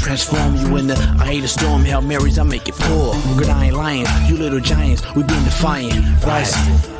Transform you into I hate a storm, Hail Marys, I make it pour. Good, I ain't lying. You little giants, we been defiant. Rising.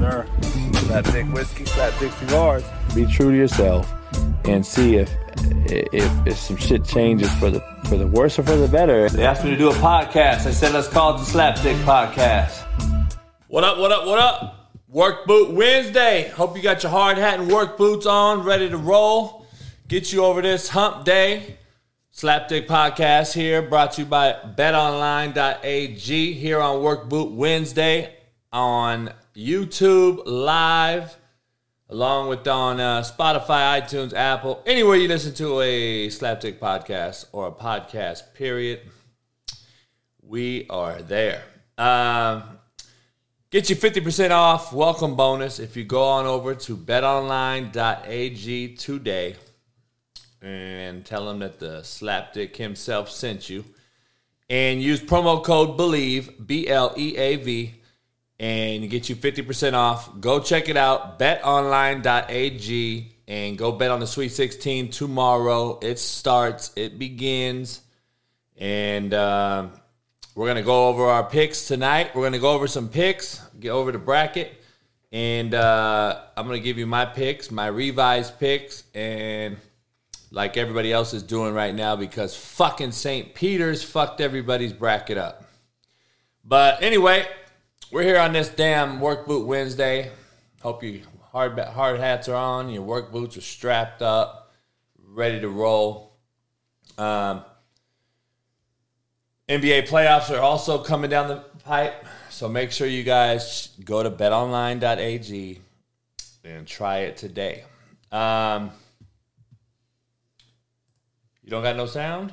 Yes, sir. Slapdick whiskey, slapdick cigars. Be true to yourself and see if if if some shit changes for the for the worse or for the better. They asked me to do a podcast. I said, let's call it the Slapdick Podcast. What up, what up, what up? Work Boot Wednesday. Hope you got your hard hat and work boots on, ready to roll. Get you over this hump day. Slapdick Podcast here, brought to you by betonline.ag here on Work Boot Wednesday on YouTube Live, along with on uh, Spotify, iTunes, Apple, anywhere you listen to a Slapdick podcast or a podcast, period. We are there. Um, get you 50% off welcome bonus if you go on over to betonline.ag today and tell them that the Slapdick himself sent you. And use promo code BELIEVE, B L E A V, and get you 50% off. Go check it out, betonline.ag, and go bet on the Sweet 16 tomorrow. It starts, it begins, and uh, we're going to go over our picks tonight. We're going to go over some picks, get over the bracket, and uh, I'm going to give you my picks, my revised picks, and like everybody else is doing right now because fucking St. Peter's fucked everybody's bracket up. But anyway, we're here on this damn work boot Wednesday. Hope your hard hard hats are on, your work boots are strapped up, ready to roll. Um, NBA playoffs are also coming down the pipe, so make sure you guys go to betonline.ag and try it today. Um, you don't got no sound?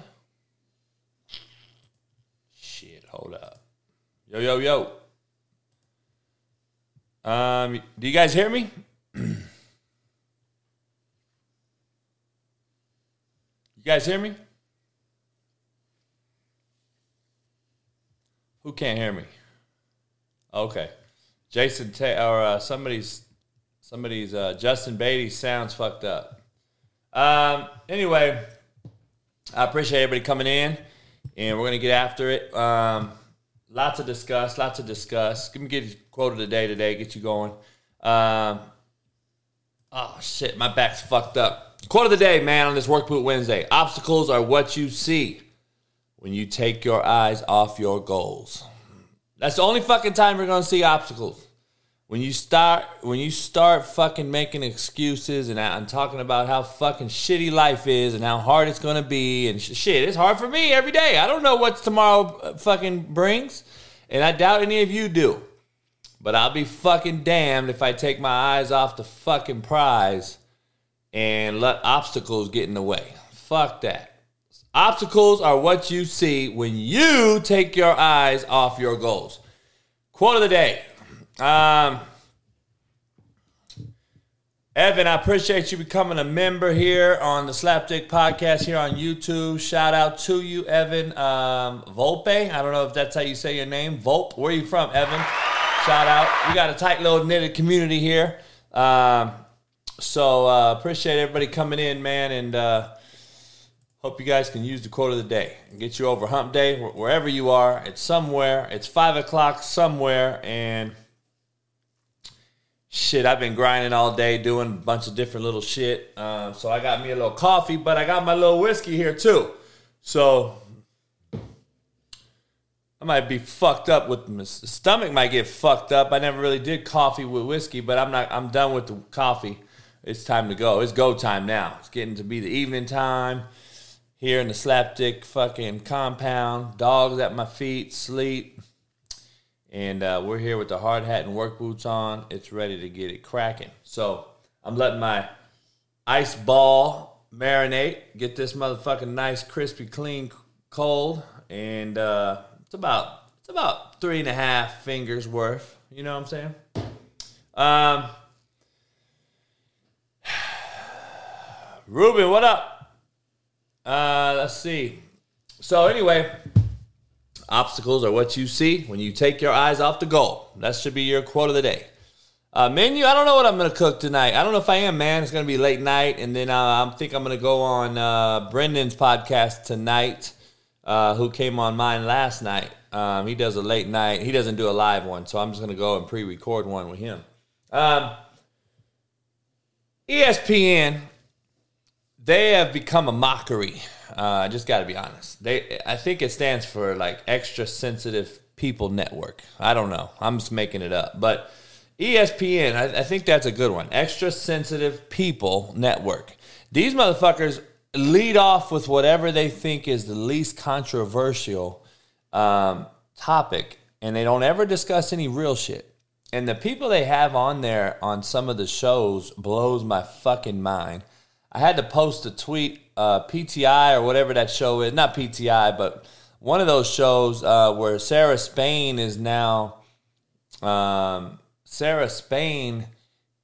Shit, hold up. Yo, yo, yo. Um, do you guys hear me? you guys hear me? Who can't hear me? Okay, Jason or uh, somebody's somebody's uh, Justin Beatty sounds fucked up. Um, anyway, I appreciate everybody coming in, and we're gonna get after it. Um, lots to discuss, lots to discuss. Give me get you quote of the day today, get you going. Um, oh shit, my back's fucked up. Quote of the day, man, on this Work Boot Wednesday: Obstacles are what you see when you take your eyes off your goals. That's the only fucking time you're gonna see obstacles. When you start, when you start fucking making excuses and I'm talking about how fucking shitty life is and how hard it's gonna be and sh- shit, it's hard for me every day. I don't know what tomorrow uh, fucking brings, and I doubt any of you do. But I'll be fucking damned if I take my eyes off the fucking prize and let obstacles get in the way. Fuck that. Obstacles are what you see when you take your eyes off your goals. Quote of the day. Um, Evan, I appreciate you becoming a member here on the Slapdick Podcast here on YouTube. Shout out to you, Evan um, Volpe. I don't know if that's how you say your name. Volpe. Where are you from, Evan? Shout out. We got a tight little knitted community here. Um, so uh, appreciate everybody coming in, man, and uh, hope you guys can use the quote of the day and get you over hump day wherever you are. It's somewhere. It's five o'clock somewhere, and shit, I've been grinding all day doing a bunch of different little shit. Um, so I got me a little coffee, but I got my little whiskey here too. So I might be fucked up with my stomach. Might get fucked up. I never really did coffee with whiskey, but I'm not. I'm done with the coffee. It's time to go. It's go time now. It's getting to be the evening time here in the slapdick fucking compound. Dogs at my feet, sleep. And uh, we're here with the hard hat and work boots on. It's ready to get it cracking. So I'm letting my ice ball marinate, get this motherfucking nice, crispy, clean, cold. And uh, it's about it's about three and a half fingers worth. You know what I'm saying? Um, Ruben, what up? Uh, let's see. So anyway, obstacles are what you see when you take your eyes off the goal. That should be your quote of the day. Uh, menu, I don't know what I'm gonna cook tonight. I don't know if I am, man. It's gonna be late night, and then uh, I think I'm gonna go on uh, Brendan's podcast tonight, uh, who came on mine last night. Um, he does a late night. He doesn't do a live one, so I'm just gonna go and pre-record one with him. Um, ESPN they have become a mockery. Uh, I just got to be honest. They, I think it stands for like extra sensitive people network. I don't know. I'm just making it up, but ESPN, I, I think that's a good one. Extra sensitive people network. These motherfuckers lead off with whatever they think is the least controversial um, topic, and they don't ever discuss any real shit. And the people they have on there on some of the shows blows my fucking mind. I had to post a tweet, uh, PTI or whatever that show is, not PTI, but one of those shows uh, where Sarah Spain is now, um, Sarah Spain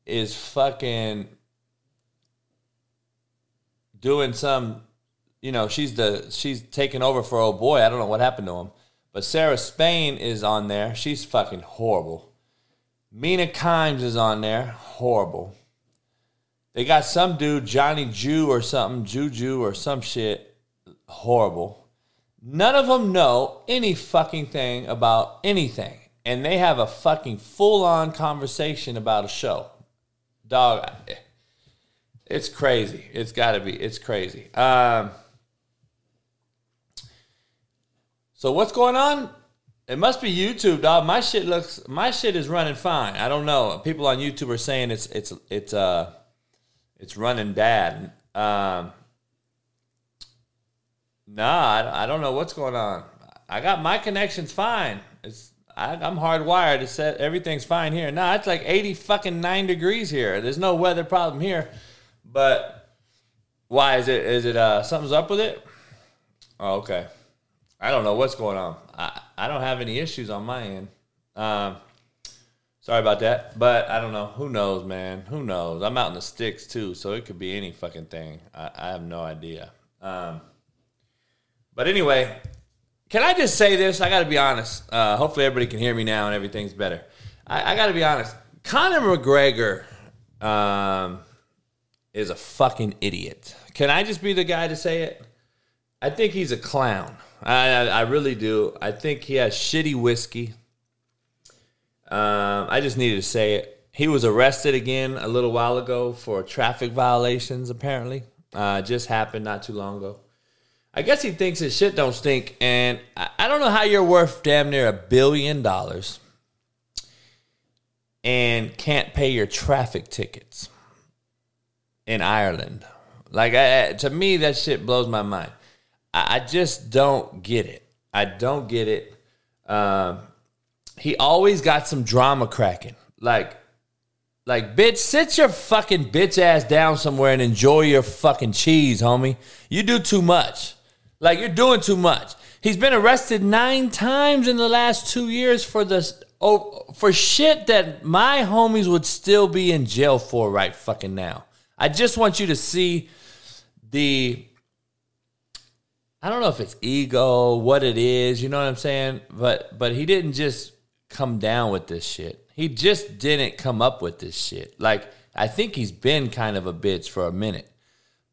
is fucking doing some, you know, she's the she's taking over for old boy. I don't know what happened to him, but Sarah Spain is on there. She's fucking horrible. Mina Kimes is on there, horrible. They got some dude, Johnny Jew or something, Juju or some shit. Horrible. None of them know any fucking thing about anything. And they have a fucking full on conversation about a show. Dog, it's crazy. It's got to be. It's crazy. Um, so what's going on? It must be YouTube, dog. My shit looks. My shit is running fine. I don't know. People on YouTube are saying it's it's it's uh it's running bad. Um, nah, I, I don't know what's going on. I got my connections fine. It's I, am hardwired. Said everything's fine here. Nah, it's like 80 fucking nine degrees here. There's no weather problem here. But why is it? Is it uh something's up with it? Oh, okay. I don't know what's going on. I I don't have any issues on my end. Um, Sorry about that, but I don't know. Who knows, man? Who knows? I'm out in the sticks too, so it could be any fucking thing. I, I have no idea. Um, but anyway, can I just say this? I got to be honest. Uh, hopefully, everybody can hear me now and everything's better. I, I got to be honest. Conor McGregor um, is a fucking idiot. Can I just be the guy to say it? I think he's a clown. I, I, I really do. I think he has shitty whiskey. Um, I just needed to say it. He was arrested again a little while ago for traffic violations, apparently. Uh, just happened not too long ago. I guess he thinks his shit don't stink, and I, I don't know how you're worth damn near a billion dollars and can't pay your traffic tickets in Ireland. Like, I, to me, that shit blows my mind. I, I just don't get it. I don't get it. Um, he always got some drama cracking. Like, like, bitch, sit your fucking bitch ass down somewhere and enjoy your fucking cheese, homie. You do too much. Like, you're doing too much. He's been arrested nine times in the last two years for this oh, for shit that my homies would still be in jail for right fucking now. I just want you to see the I don't know if it's ego, what it is, you know what I'm saying? But but he didn't just come down with this shit. He just didn't come up with this shit. Like, I think he's been kind of a bitch for a minute.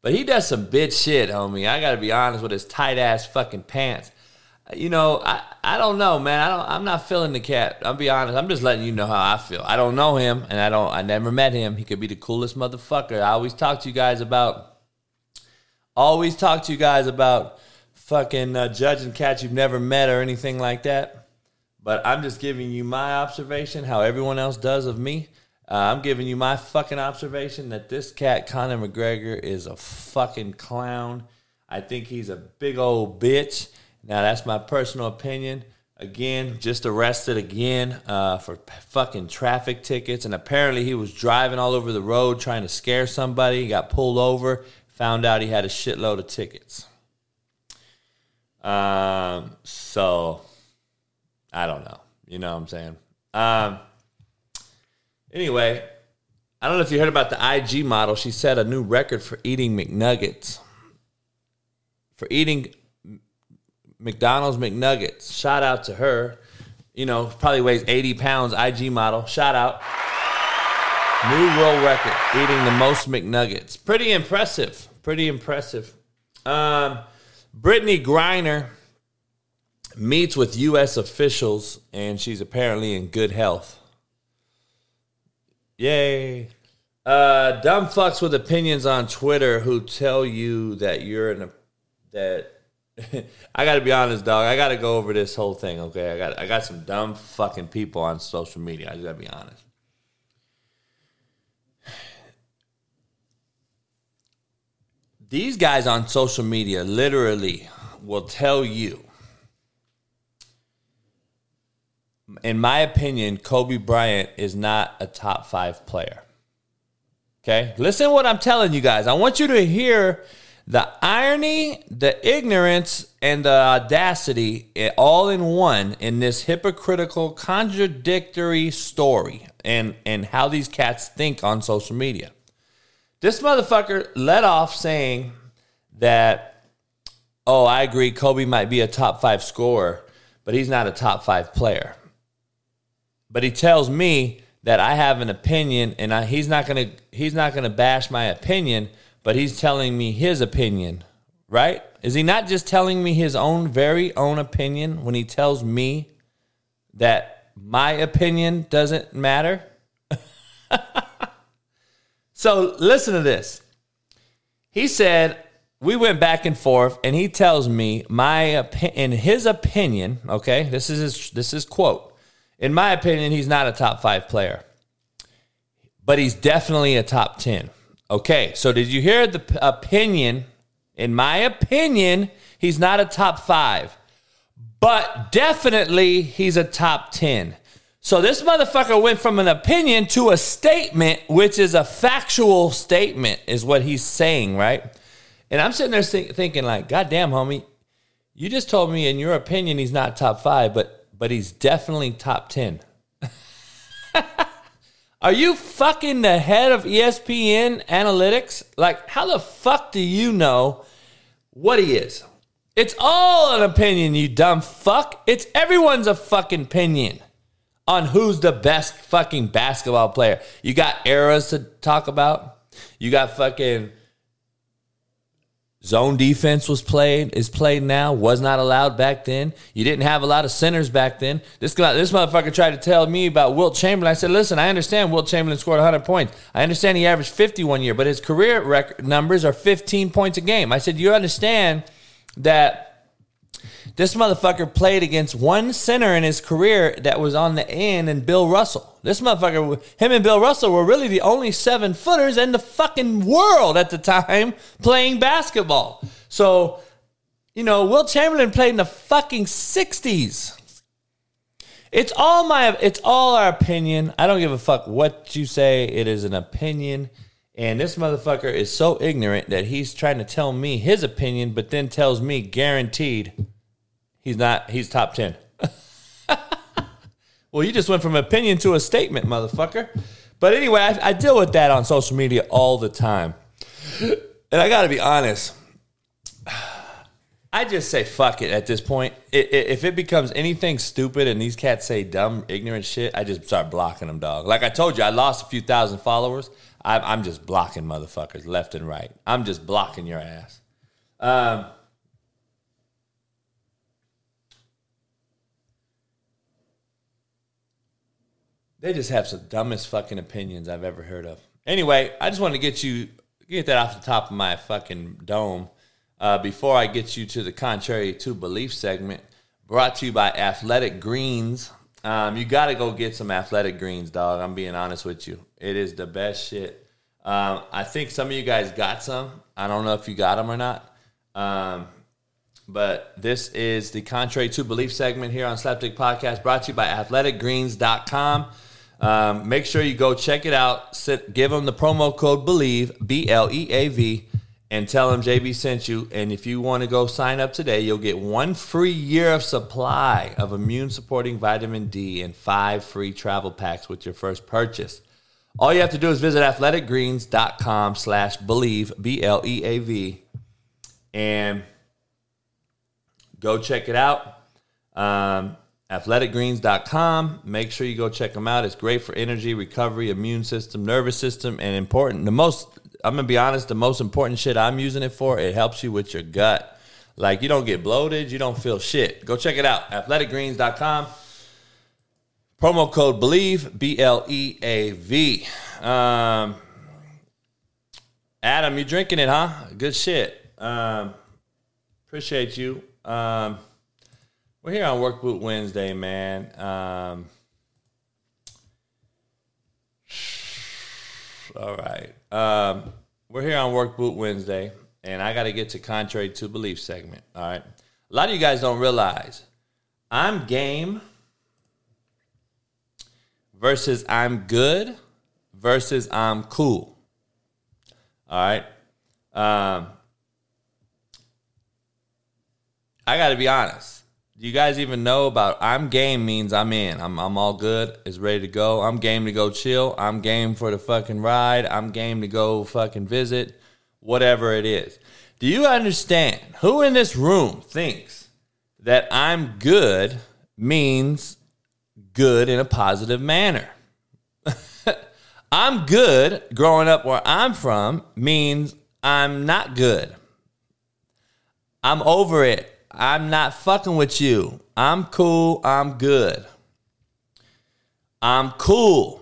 But he does some bitch shit, homie. I gotta be honest with his tight ass fucking pants. You know, I, I don't know, man. I don't I'm not feeling the cat. I'll be honest. I'm just letting you know how I feel. I don't know him and I don't I never met him. He could be the coolest motherfucker. I always talk to you guys about always talk to you guys about fucking uh, judging cats you've never met or anything like that. But I'm just giving you my observation, how everyone else does of me. Uh, I'm giving you my fucking observation that this cat, Conor McGregor, is a fucking clown. I think he's a big old bitch. Now, that's my personal opinion. Again, just arrested again uh, for fucking traffic tickets. And apparently, he was driving all over the road trying to scare somebody. He got pulled over, found out he had a shitload of tickets. Um, so I don't know. You know what I'm saying? Um, anyway, I don't know if you heard about the IG model. She set a new record for eating McNuggets. For eating McDonald's McNuggets. Shout out to her. You know, probably weighs 80 pounds, IG model. Shout out. New world record, eating the most McNuggets. Pretty impressive. Pretty impressive. Um, Brittney Griner meets with U.S. officials, and she's apparently in good health. Yay. Uh, dumb fucks with opinions on Twitter who tell you that you're in a that I got to be honest, dog. I got to go over this whole thing. Okay, I got I got some dumb fucking people on social media. I got to be honest. These guys on social media literally will tell you, in my opinion, Kobe Bryant is not a top five player. Okay, listen what I'm telling you guys. I want you to hear the irony, the ignorance, and the audacity all in one in this hypocritical, contradictory story and, and how these cats think on social media. This motherfucker let off saying that, oh, I agree, Kobe might be a top five scorer, but he's not a top five player. But he tells me that I have an opinion and I, he's not gonna he's not gonna bash my opinion but he's telling me his opinion, right? Is he not just telling me his own very own opinion when he tells me that my opinion doesn't matter? so listen to this. He said, we went back and forth, and he tells me my in his opinion, okay, this is his, this is quote. In my opinion, he's not a top five player, but he's definitely a top 10. Okay, so did you hear the opinion? In my opinion, he's not a top five, but definitely he's a top 10. So this motherfucker went from an opinion to a statement, which is a factual statement, is what he's saying, right? And I'm sitting there thinking, like, God damn, homie, you just told me in your opinion he's not top five, but but he's definitely top 10. Are you fucking the head of ESPN analytics? Like, how the fuck do you know what he is? It's all an opinion, you dumb fuck. It's everyone's a fucking opinion on who's the best fucking basketball player. You got eras to talk about. You got fucking Zone defense was played, is played now, was not allowed back then. You didn't have a lot of centers back then. This guy, this motherfucker tried to tell me about Wilt Chamberlain. I said, listen, I understand Wilt Chamberlain scored 100 points. I understand he averaged 50 one year, but his career record numbers are 15 points a game. I said, you understand that this motherfucker played against one center in his career that was on the end and Bill Russell. This motherfucker, him and Bill Russell were really the only seven footers in the fucking world at the time playing basketball. So, you know, Will Chamberlain played in the fucking 60s. It's all my it's all our opinion. I don't give a fuck what you say. It is an opinion. And this motherfucker is so ignorant that he's trying to tell me his opinion, but then tells me guaranteed He's not. He's top ten. well, you just went from opinion to a statement, motherfucker. But anyway, I, I deal with that on social media all the time, and I got to be honest. I just say fuck it at this point. It, it, if it becomes anything stupid and these cats say dumb, ignorant shit, I just start blocking them, dog. Like I told you, I lost a few thousand followers. I, I'm just blocking motherfuckers left and right. I'm just blocking your ass. Um, They just have some dumbest fucking opinions I've ever heard of. Anyway, I just wanted to get you get that off the top of my fucking dome. uh, before I get you to the contrary to belief segment, brought to you by Athletic Greens. Um, you got to go get some Athletic Greens, dog. I'm being honest with you. It is the best shit. Um, I think some of you guys got some. I don't know if you got them or not. Um, but this is the Contrary to Belief segment here on Slapdick Podcast, brought to you by athleticgreens.com. Um, make sure you go check it out. Sit, give them the promo code BELIEVE, B L E A V, and tell them JB sent you. And if you want to go sign up today, you'll get one free year of supply of immune supporting vitamin D and five free travel packs with your first purchase. All you have to do is visit athleticgreens.com slash believe, B L E A V, and go check it out. Um, athleticgreens.com. Make sure you go check them out. It's great for energy, recovery, immune system, nervous system, and important. The most, I'm going to be honest, the most important shit I'm using it for, it helps you with your gut. Like you don't get bloated, you don't feel shit. Go check it out. Athleticgreens.com. Promo code BELIEVE, B L E A V. Um, Adam, you drinking it, huh? Good shit. Um, appreciate you. Um, we're here on Work Boot Wednesday, man. Um, all right. Um, we're here on Work Boot Wednesday, and I got to get to Contrary to Belief segment. All right. A lot of you guys don't realize I'm game versus I'm good versus I'm cool. All right. Um, I got to be honest. Do you guys even know about I'm game means I'm in. I'm I'm all good. It's ready to go. I'm game to go chill. I'm game for the fucking ride. I'm game to go fucking visit. Whatever it is. Do you understand who in this room thinks that I'm good means good in a positive manner? I'm good growing up where I'm from means I'm not good. I'm over it. I'm not fucking with you. I'm cool. I'm good. I'm cool.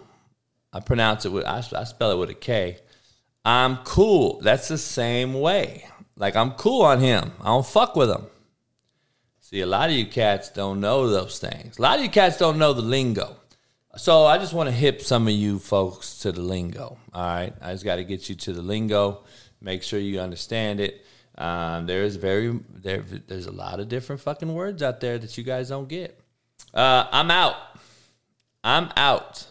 I pronounce it with, I, I spell it with a K. I'm cool. That's the same way. Like I'm cool on him. I don't fuck with him. See, a lot of you cats don't know those things. A lot of you cats don't know the lingo. So I just want to hip some of you folks to the lingo. All right. I just got to get you to the lingo. Make sure you understand it. Um, there's very there. There's a lot of different fucking words out there that you guys don't get. Uh, I'm out. I'm out.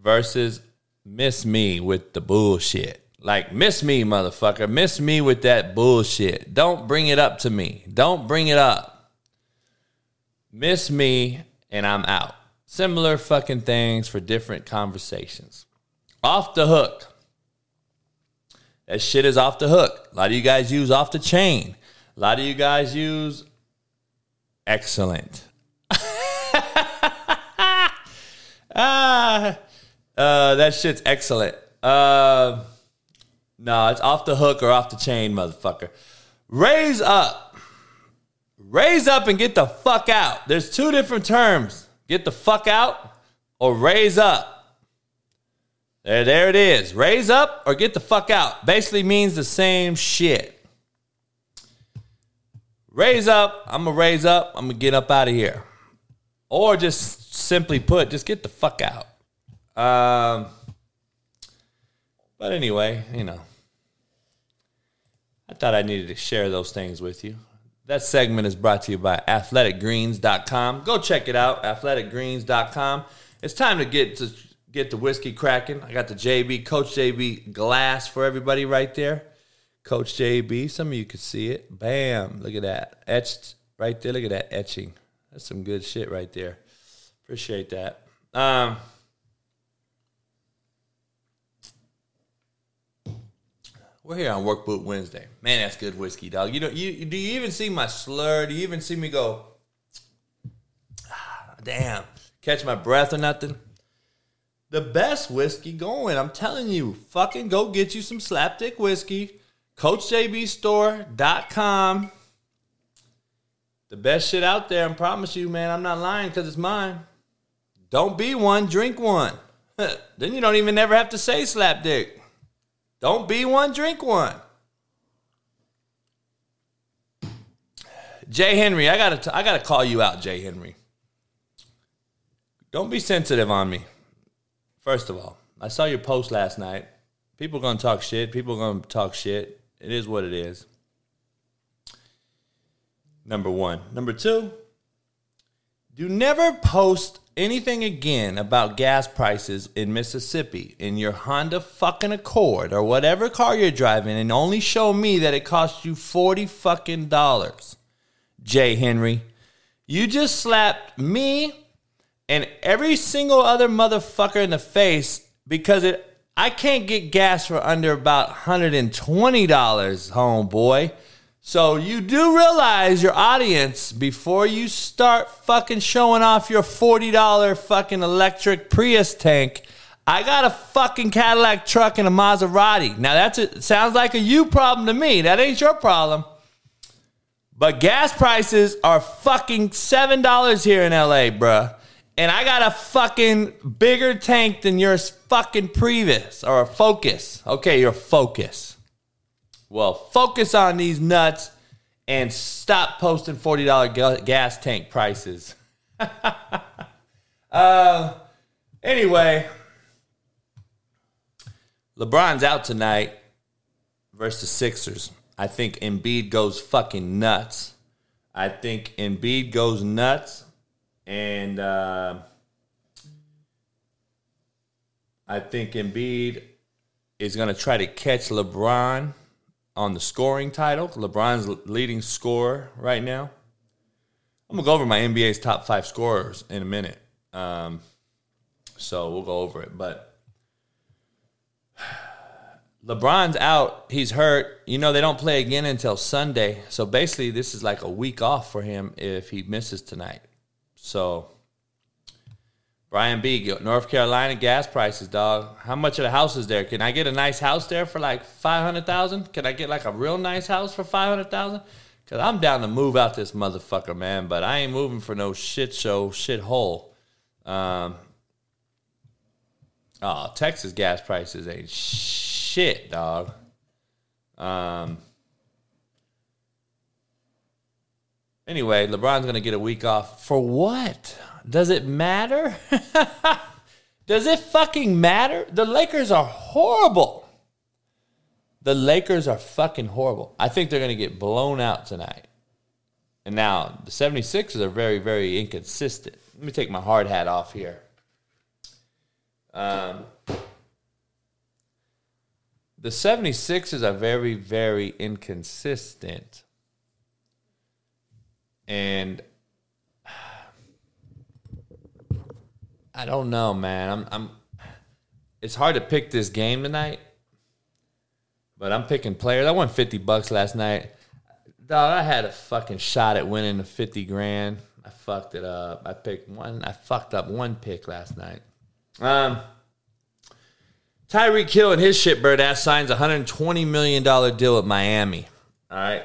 Versus miss me with the bullshit. Like miss me, motherfucker. Miss me with that bullshit. Don't bring it up to me. Don't bring it up. Miss me and I'm out. Similar fucking things for different conversations. Off the hook. That shit is off the hook. A lot of you guys use off the chain. A lot of you guys use excellent. ah, uh, that shit's excellent. Uh, no, it's off the hook or off the chain, motherfucker. Raise up. Raise up and get the fuck out. There's two different terms get the fuck out or raise up. There, there it is. Raise up or get the fuck out. Basically means the same shit. Raise up, I'm gonna raise up, I'm gonna get up out of here. Or just simply put, just get the fuck out. Um, but anyway, you know, I thought I needed to share those things with you. That segment is brought to you by athleticgreens.com. Go check it out, athleticgreens.com. It's time to get to get the whiskey cracking. I got the JB, Coach JB glass for everybody right there. Coach JB, some of you could see it. Bam, look at that. Etched right there. Look at that etching. That's some good shit right there. Appreciate that. Um, we're here on Work Boot Wednesday. Man, that's good whiskey, dog. You know, you do you even see my slur? Do you even see me go? Ah, damn, catch my breath or nothing? The best whiskey going. I'm telling you, fucking go get you some slapdick whiskey. CoachJBStore.com. The best shit out there. I promise you, man. I'm not lying because it's mine. Don't be one, drink one. then you don't even ever have to say slapdick. Don't be one, drink one. Jay Henry, I gotta, t- I gotta call you out, Jay Henry. Don't be sensitive on me. First of all, I saw your post last night. People gonna talk shit. People gonna talk shit. It is what it is. Number one. Number two. Do never post anything again about gas prices in Mississippi in your Honda fucking Accord or whatever car you're driving and only show me that it cost you 40 fucking dollars. Jay Henry, you just slapped me and every single other motherfucker in the face because it I can't get gas for under about $120, homeboy. So you do realize your audience before you start fucking showing off your $40 fucking electric Prius tank. I got a fucking Cadillac truck and a Maserati. Now that's it sounds like a you problem to me. That ain't your problem. But gas prices are fucking $7 here in LA, bruh. And I got a fucking bigger tank than your fucking Prius or a Focus. Okay, your Focus. Well, focus on these nuts and stop posting $40 gas tank prices. uh, anyway, LeBron's out tonight versus the Sixers. I think Embiid goes fucking nuts. I think Embiid goes nuts. And uh, I think Embiid is going to try to catch LeBron on the scoring title. LeBron's leading scorer right now. I'm going to go over my NBA's top five scorers in a minute. Um, so we'll go over it. But LeBron's out. He's hurt. You know, they don't play again until Sunday. So basically, this is like a week off for him if he misses tonight. So, Brian B, North Carolina gas prices, dog. How much of the house is there? Can I get a nice house there for like five hundred thousand? Can I get like a real nice house for five hundred thousand? Cause I'm down to move out this motherfucker, man. But I ain't moving for no shit show, shit hole. Um, oh, Texas gas prices ain't shit, dog. Um. Anyway, LeBron's going to get a week off. For what? Does it matter? Does it fucking matter? The Lakers are horrible. The Lakers are fucking horrible. I think they're going to get blown out tonight. And now, the 76ers are very, very inconsistent. Let me take my hard hat off here. Um, the 76ers are very, very inconsistent. And I don't know, man. I'm I'm it's hard to pick this game tonight. But I'm picking players. I won 50 bucks last night. Dog, I had a fucking shot at winning the 50 grand. I fucked it up. I picked one I fucked up one pick last night. Um Tyreek Hill and his shitbird ass signs a $120 million deal with Miami. All right.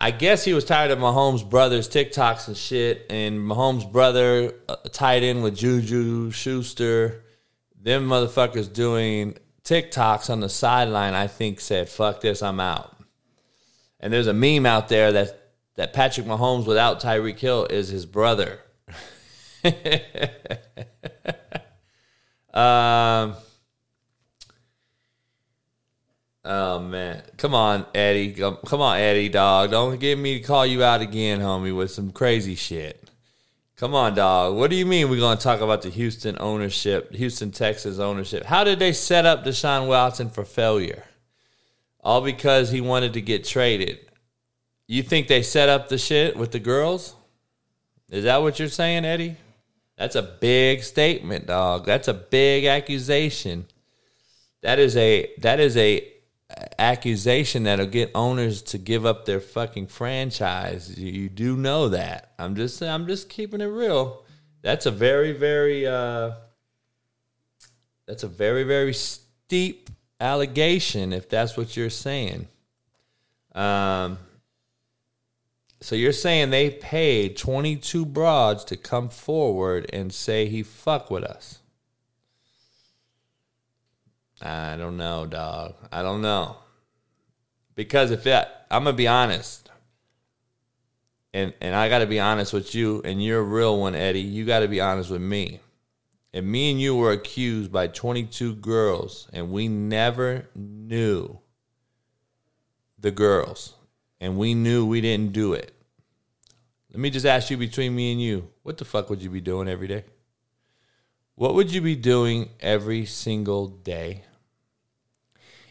I guess he was tired of Mahomes' brother's TikToks and shit, and Mahomes' brother uh, tied in with Juju Schuster. Them motherfuckers doing TikToks on the sideline, I think said, fuck this, I'm out. And there's a meme out there that, that Patrick Mahomes without Tyreek Hill is his brother. um, Oh man, come on, Eddie, come on, Eddie, dog. Don't get me to call you out again, homie, with some crazy shit. Come on, dog. What do you mean we're gonna talk about the Houston ownership, Houston, Texas ownership? How did they set up Deshaun Watson for failure? All because he wanted to get traded. You think they set up the shit with the girls? Is that what you're saying, Eddie? That's a big statement, dog. That's a big accusation. That is a that is a accusation that'll get owners to give up their fucking franchise. You do know that. I'm just I'm just keeping it real. That's a very very uh that's a very very steep allegation if that's what you're saying. Um so you're saying they paid 22 broads to come forward and say he fuck with us. I don't know, dog. I don't know. Because if that, I'm gonna be honest. and and I got to be honest with you, and you're a real one, Eddie. You got to be honest with me. And me and you were accused by 22 girls, and we never knew the girls, and we knew we didn't do it. Let me just ask you between me and you, what the fuck would you be doing every day? What would you be doing every single day?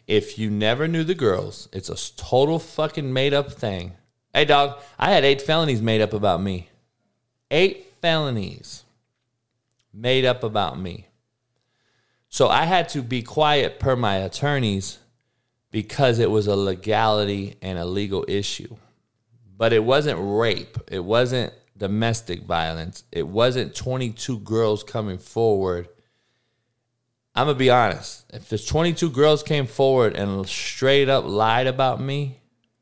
If you never knew the girls, it's a total fucking made up thing. Hey, dog, I had eight felonies made up about me. Eight felonies made up about me. So I had to be quiet per my attorneys because it was a legality and a legal issue. But it wasn't rape, it wasn't domestic violence, it wasn't 22 girls coming forward. I'm gonna be honest. If there's 22 girls came forward and straight up lied about me,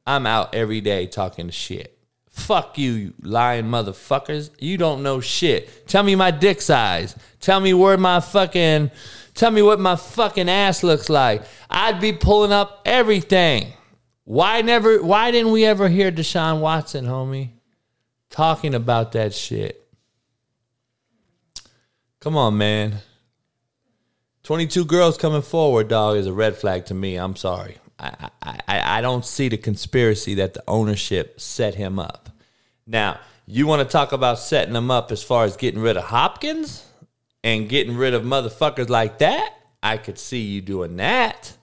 I'm out every day talking shit. Fuck you, you lying motherfuckers. You don't know shit. Tell me my dick size. Tell me where my fucking tell me what my fucking ass looks like. I'd be pulling up everything. Why never why didn't we ever hear Deshaun Watson, homie, talking about that shit? Come on, man. 22 girls coming forward, dog, is a red flag to me. I'm sorry. I, I, I don't see the conspiracy that the ownership set him up. Now, you want to talk about setting him up as far as getting rid of Hopkins and getting rid of motherfuckers like that? I could see you doing that.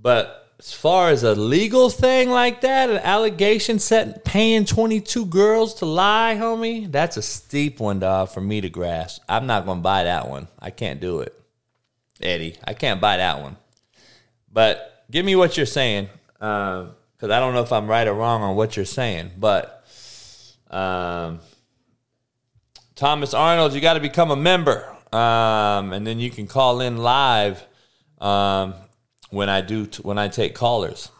But as far as a legal thing like that, an allegation set paying 22 girls to lie, homie, that's a steep one, dog, for me to grasp. I'm not going to buy that one. I can't do it. Eddie. I can't buy that one. But give me what you're saying, because uh, I don't know if I'm right or wrong on what you're saying. But um, Thomas Arnold, you got to become a member, um, and then you can call in live um, when I do t- when I take callers.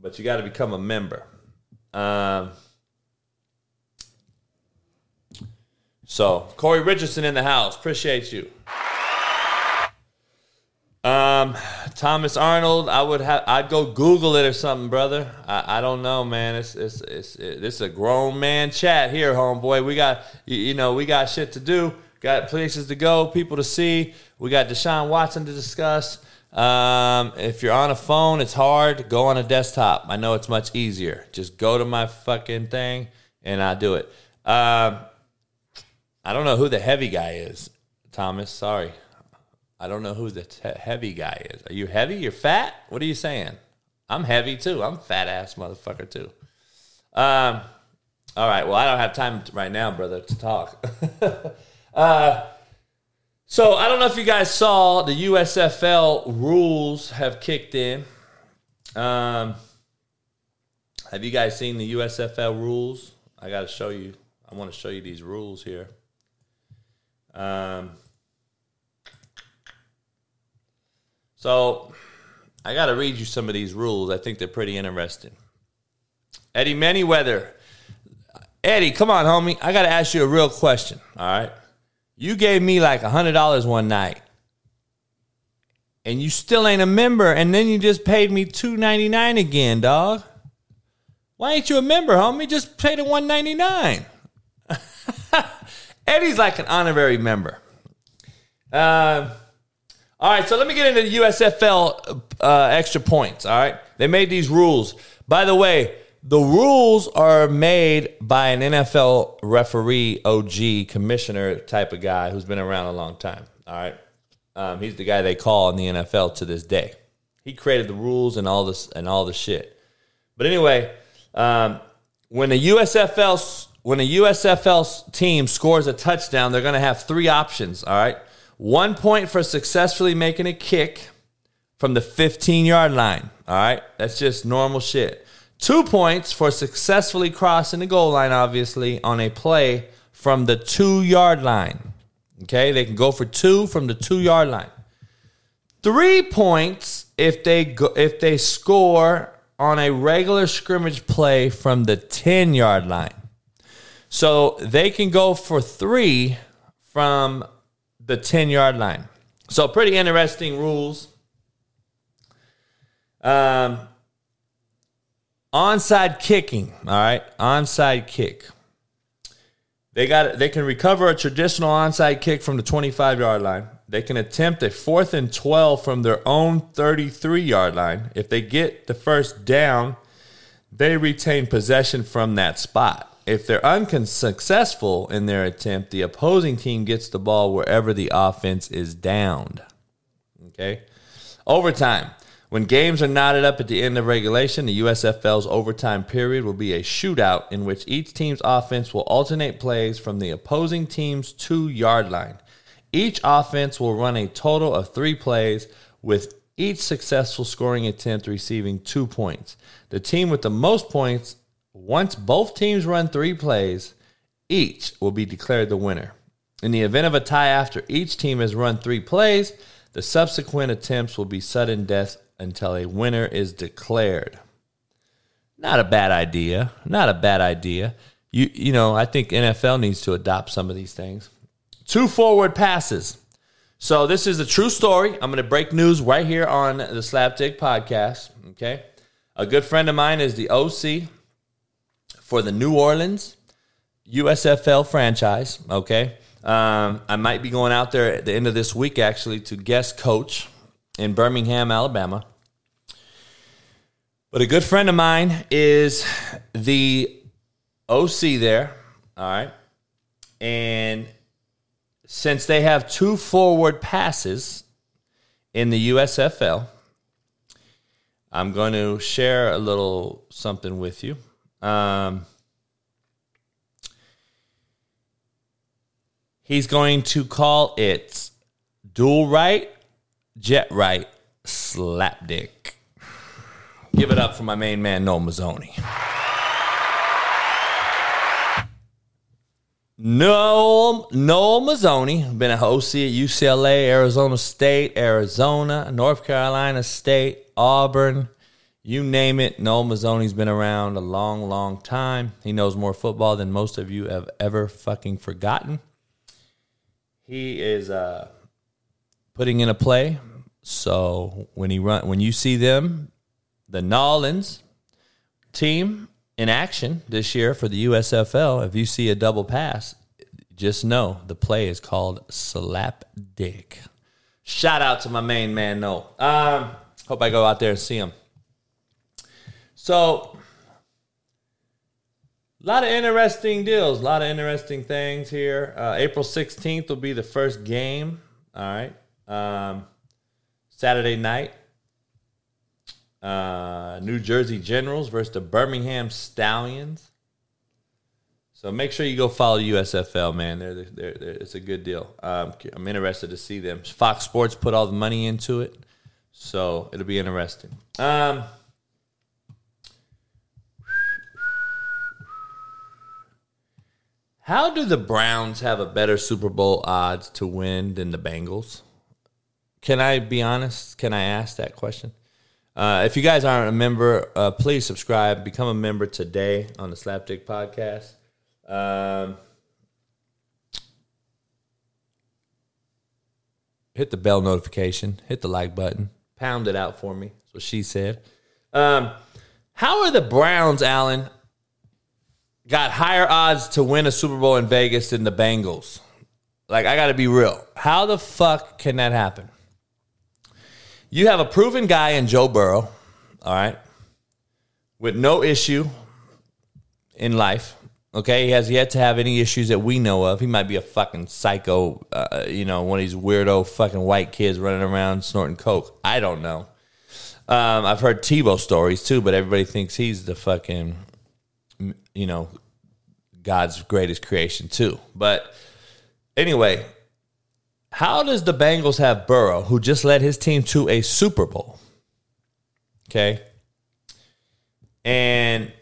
But you got to become a member. Um, so Corey Richardson in the house, appreciate you. Um, Thomas Arnold, I would have, I'd go Google it or something, brother. I, I don't know, man. It's it's it's it's a grown man chat here, homeboy. We got you, know we got shit to do, got places to go, people to see. We got Deshaun Watson to discuss. Um, if you're on a phone, it's hard. Go on a desktop. I know it's much easier. Just go to my fucking thing and I do it. Um, I don't know who the heavy guy is, Thomas. Sorry. I don't know who the heavy guy is. Are you heavy? You're fat? What are you saying? I'm heavy too. I'm fat ass motherfucker too. Um, all right. Well, I don't have time right now, brother, to talk. uh, so I don't know if you guys saw the USFL rules have kicked in. Um, have you guys seen the USFL rules? I got to show you. I want to show you these rules here. Um, So I got to read you some of these rules. I think they're pretty interesting. Eddie Manyweather. Eddie, come on, homie. I got to ask you a real question. All right. You gave me like $100 one night and you still ain't a member and then you just paid me 299 again, dog. Why ain't you a member, homie? Just pay the 199 Eddie's like an honorary member. Uh, all right, so let me get into the USFL uh, extra points. All right, they made these rules. By the way, the rules are made by an NFL referee, OG, commissioner type of guy who's been around a long time. All right, um, he's the guy they call in the NFL to this day. He created the rules and all this and all the shit. But anyway, um, when a USFL when a USFL team scores a touchdown, they're going to have three options. All right. One point for successfully making a kick from the 15 yard line. All right. That's just normal shit. Two points for successfully crossing the goal line, obviously, on a play from the two yard line. Okay. They can go for two from the two yard line. Three points if they go, if they score on a regular scrimmage play from the 10 yard line. So they can go for three from the 10 yard line. So, pretty interesting rules. Um, onside kicking. All right, onside kick. They got they can recover a traditional onside kick from the 25 yard line. They can attempt a fourth and 12 from their own 33 yard line. If they get the first down, they retain possession from that spot. If they're unsuccessful in their attempt, the opposing team gets the ball wherever the offense is downed. Okay? Overtime. When games are knotted up at the end of regulation, the USFL's overtime period will be a shootout in which each team's offense will alternate plays from the opposing team's two yard line. Each offense will run a total of three plays, with each successful scoring attempt receiving two points. The team with the most points, once both teams run three plays, each will be declared the winner. In the event of a tie after each team has run three plays, the subsequent attempts will be sudden death until a winner is declared. Not a bad idea. Not a bad idea. You you know, I think NFL needs to adopt some of these things. Two forward passes. So this is a true story. I'm going to break news right here on the Slapdick podcast, okay? A good friend of mine is the OC for the New Orleans USFL franchise, okay? Um, I might be going out there at the end of this week actually to guest coach in Birmingham, Alabama. But a good friend of mine is the OC there. All right. And since they have two forward passes in the USFL, I'm going to share a little something with you. Um, he's going to call it dual right, jet right, slap dick. Give it up for my main man, Noel Mazzone. Noel, Noel Mazzone, been a OC at UCLA, Arizona State, Arizona, North Carolina State, Auburn, you name it. Noel Mazzone's been around a long, long time. He knows more football than most of you have ever fucking forgotten. He is uh, putting in a play. So when he run, when you see them, the Nolans team in action this year for the USFL, if you see a double pass, just know the play is called slap dick. Shout out to my main man, Noel. Um, hope I go out there and see him. So, a lot of interesting deals, a lot of interesting things here. Uh, April 16th will be the first game. All right. Um, Saturday night. Uh, New Jersey Generals versus the Birmingham Stallions. So make sure you go follow USFL, man. They're, they're, they're, it's a good deal. Um, I'm interested to see them. Fox Sports put all the money into it, so it'll be interesting. Um, how do the Browns have a better Super Bowl odds to win than the Bengals? Can I be honest? Can I ask that question? Uh, if you guys aren't a member, uh, please subscribe. Become a member today on the Slapdick Podcast. Um, hit the bell notification. Hit the like button. Pound it out for me. That's what she said. Um, how are the Browns, Allen, got higher odds to win a Super Bowl in Vegas than the Bengals? Like, I got to be real. How the fuck can that happen? You have a proven guy in Joe Burrow, all right, with no issue in life. Okay, he has yet to have any issues that we know of. He might be a fucking psycho, uh, you know, one of these weirdo fucking white kids running around snorting coke. I don't know. Um, I've heard Tebow stories too, but everybody thinks he's the fucking, you know, God's greatest creation too. But anyway, how does the Bengals have Burrow, who just led his team to a Super Bowl? Okay. And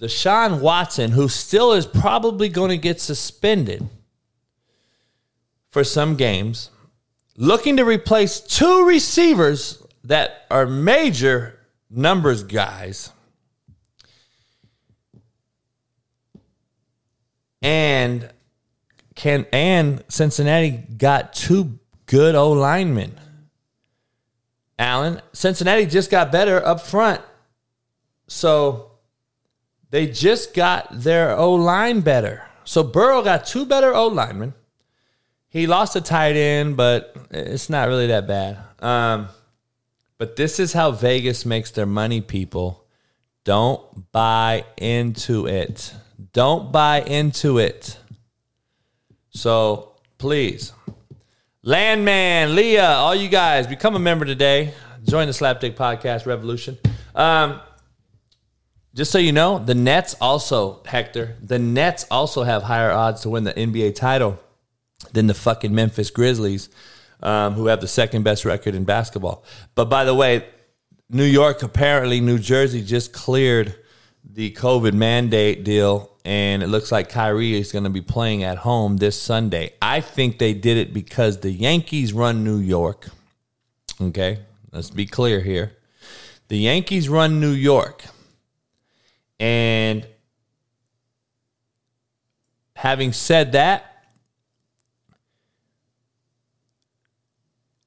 Deshaun Watson, who still is probably going to get suspended for some games, looking to replace two receivers that are major numbers guys and can and Cincinnati got two good O linemen. Allen, Cincinnati just got better up front. So they just got their O line better. So Burrow got two better O linemen. He lost a tight end, but it's not really that bad. Um, but this is how Vegas makes their money, people. Don't buy into it. Don't buy into it. So please, Landman, Leah, all you guys, become a member today. Join the Slapdick Podcast Revolution. Um, just so you know, the Nets also, Hector, the Nets also have higher odds to win the NBA title than the fucking Memphis Grizzlies, um, who have the second best record in basketball. But by the way, New York, apparently, New Jersey just cleared the COVID mandate deal, and it looks like Kyrie is going to be playing at home this Sunday. I think they did it because the Yankees run New York. Okay, let's be clear here. The Yankees run New York. And having said that,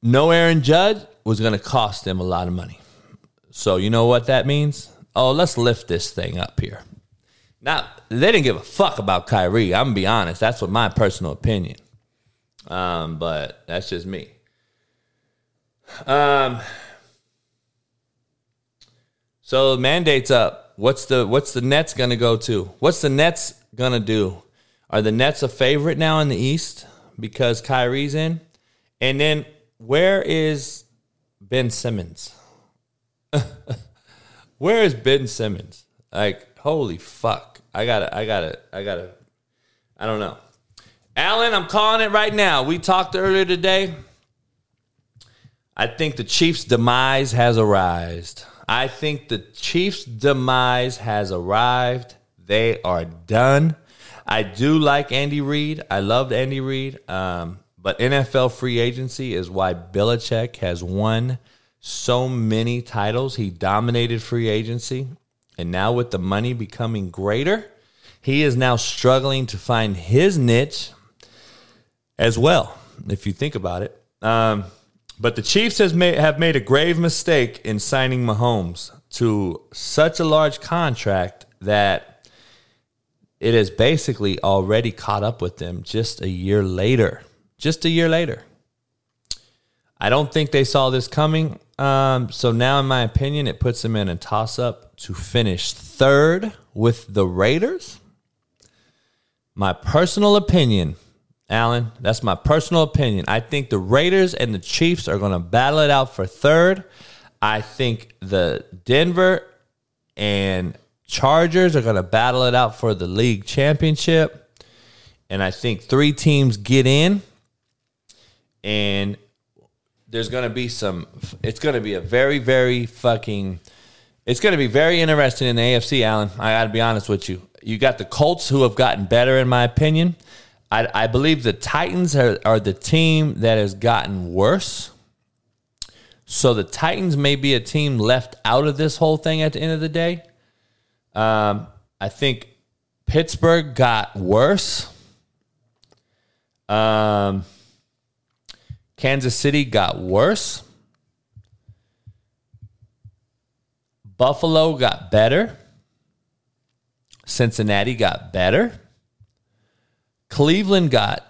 no Aaron Judge was going to cost them a lot of money. So you know what that means? Oh, let's lift this thing up here. Now they didn't give a fuck about Kyrie. I'm gonna be honest. That's what my personal opinion. Um, but that's just me. Um. So mandates up. What's the what's the Nets gonna go to? What's the Nets gonna do? Are the Nets a favorite now in the East because Kyrie's in? And then where is Ben Simmons? where is Ben Simmons? Like, holy fuck. I gotta, I gotta, I gotta, I don't know. Allen, I'm calling it right now. We talked earlier today. I think the Chiefs' demise has arrived. I think the Chiefs' demise has arrived. They are done. I do like Andy Reid. I loved Andy Reid. Um, but NFL free agency is why Belichick has won so many titles. He dominated free agency. And now, with the money becoming greater, he is now struggling to find his niche as well, if you think about it. Um, but the Chiefs has made, have made a grave mistake in signing Mahomes to such a large contract that it has basically already caught up with them just a year later. Just a year later. I don't think they saw this coming. Um, so now, in my opinion, it puts them in a toss up to finish third with the Raiders. My personal opinion, Alan, that's my personal opinion. I think the Raiders and the Chiefs are going to battle it out for third. I think the Denver and Chargers are going to battle it out for the league championship. And I think three teams get in. And there's going to be some, it's going to be a very, very fucking, it's going to be very interesting in the AFC, Allen. I got to be honest with you. You got the Colts who have gotten better, in my opinion. I, I believe the Titans are, are the team that has gotten worse. So the Titans may be a team left out of this whole thing at the end of the day. Um, I think Pittsburgh got worse. Um, Kansas City got worse. Buffalo got better. Cincinnati got better. Cleveland got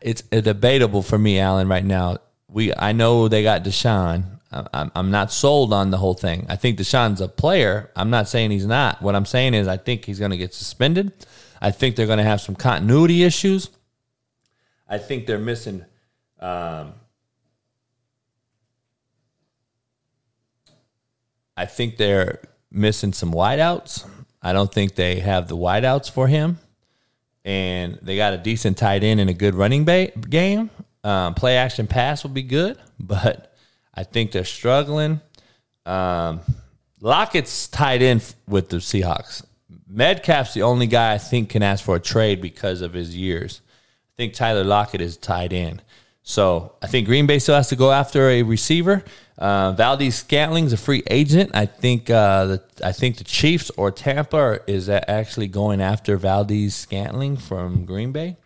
it's debatable for me, Alan, right now. We I know they got Deshaun. I'm, I'm not sold on the whole thing. I think Deshaun's a player. I'm not saying he's not. What I'm saying is I think he's going to get suspended. I think they're going to have some continuity issues. I think they're missing. Um, I think they're missing some wideouts. I don't think they have the wideouts for him, and they got a decent tight end and a good running ba- game. Um, play action pass will be good, but I think they're struggling. Um, Lockett's tied in with the Seahawks. Metcalf's the only guy I think can ask for a trade because of his years. Think Tyler Lockett is tied in. So I think Green Bay still has to go after a receiver. Uh, Valdes-Scantling's a free agent. I think uh, the I think the Chiefs or Tampa is actually going after Valdes Scantling from Green Bay.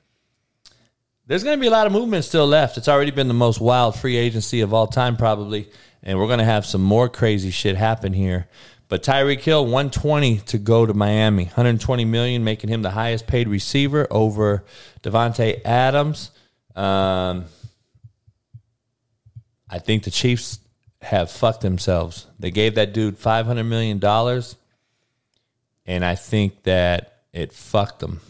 there's going to be a lot of movement still left. It's already been the most wild free agency of all time, probably, and we're going to have some more crazy shit happen here. But Tyreek Hill, 120 to go to Miami, 120 million, making him the highest paid receiver over Davante Adams. Um, I think the Chiefs have fucked themselves. They gave that dude 500 million dollars, and I think that it fucked them.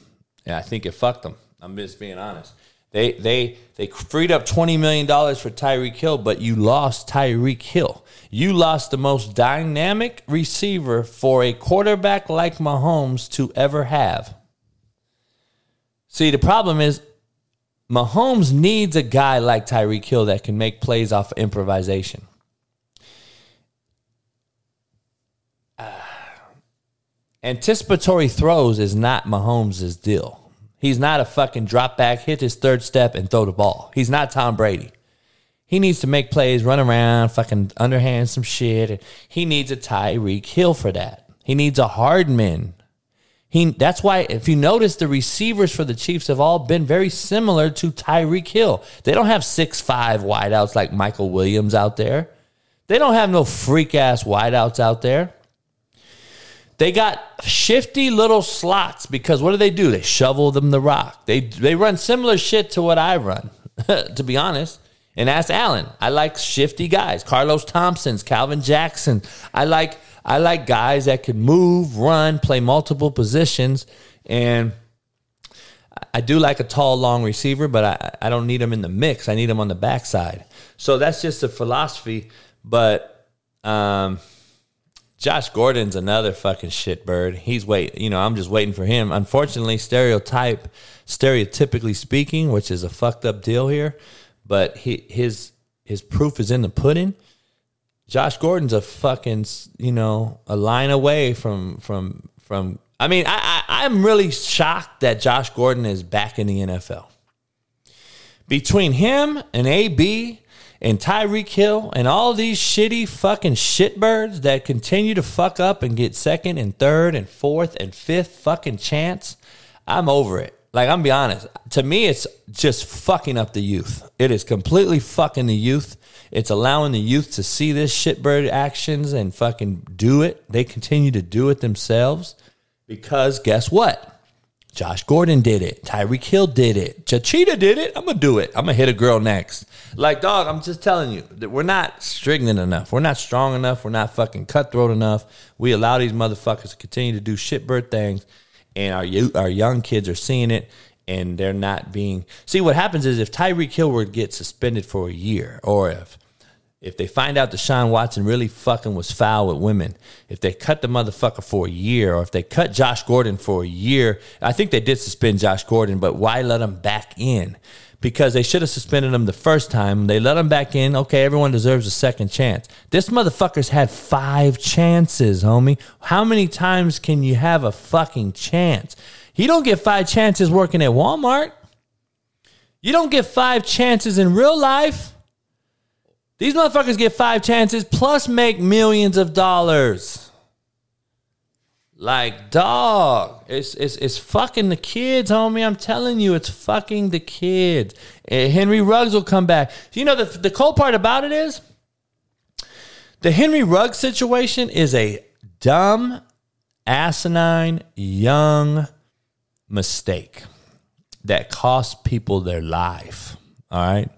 Yeah, I think it fucked them. I'm just being honest. They they they freed up twenty million dollars for Tyreek Hill, but you lost Tyreek Hill. You lost the most dynamic receiver for a quarterback like Mahomes to ever have. See, the problem is Mahomes needs a guy like Tyreek Hill that can make plays off improvisation. Uh, anticipatory throws is not Mahomes' deal. He's not a fucking drop back, hit his third step, and throw the ball. He's not Tom Brady. He needs to make plays, run around, fucking underhand some shit. He needs a Tyreek Hill for that. He needs a Hardman. He that's why if you notice the receivers for the Chiefs have all been very similar to Tyreek Hill. They don't have six five wideouts like Michael Williams out there. They don't have no freak ass wideouts out there. They got shifty little slots because what do they do? They shovel them the rock. They they run similar shit to what I run, to be honest. And ask Allen. I like shifty guys. Carlos Thompson's, Calvin Jackson. I like I like guys that can move, run, play multiple positions, and I do like a tall, long receiver, but I, I don't need him in the mix. I need him on the backside. So that's just a philosophy. But um, Josh Gordon's another fucking shitbird. He's wait, you know, I'm just waiting for him. Unfortunately, stereotype, stereotypically speaking, which is a fucked up deal here, but he, his his proof is in the pudding. Josh Gordon's a fucking, you know, a line away from from from. I mean, I, I I'm really shocked that Josh Gordon is back in the NFL. Between him and AB and Tyreek Hill and all these shitty fucking shitbirds that continue to fuck up and get second and third and fourth and fifth fucking chance, I'm over it. Like I'm be honest, to me it's just fucking up the youth. It is completely fucking the youth. It's allowing the youth to see this shitbird actions and fucking do it. They continue to do it themselves because guess what? Josh Gordon did it. Tyreek Hill did it. Chachita did it. I'm gonna do it. I'm gonna hit a girl next. Like dog, I'm just telling you that we're not stringent enough. We're not strong enough. We're not fucking cutthroat enough. We allow these motherfuckers to continue to do shitbird things, and our youth, our young kids are seeing it, and they're not being. See what happens is if Tyreek Hill were to get suspended for a year, or if if they find out Deshaun Watson really fucking was foul with women, if they cut the motherfucker for a year, or if they cut Josh Gordon for a year, I think they did suspend Josh Gordon, but why let him back in? Because they should have suspended him the first time. They let him back in. Okay, everyone deserves a second chance. This motherfucker's had five chances, homie. How many times can you have a fucking chance? You don't get five chances working at Walmart. You don't get five chances in real life. These motherfuckers get five chances plus make millions of dollars. Like dog, it's it's it's fucking the kids, homie. I'm telling you, it's fucking the kids. And Henry Ruggs will come back. You know the the cool part about it is the Henry Ruggs situation is a dumb, asinine, young mistake that cost people their life. All right.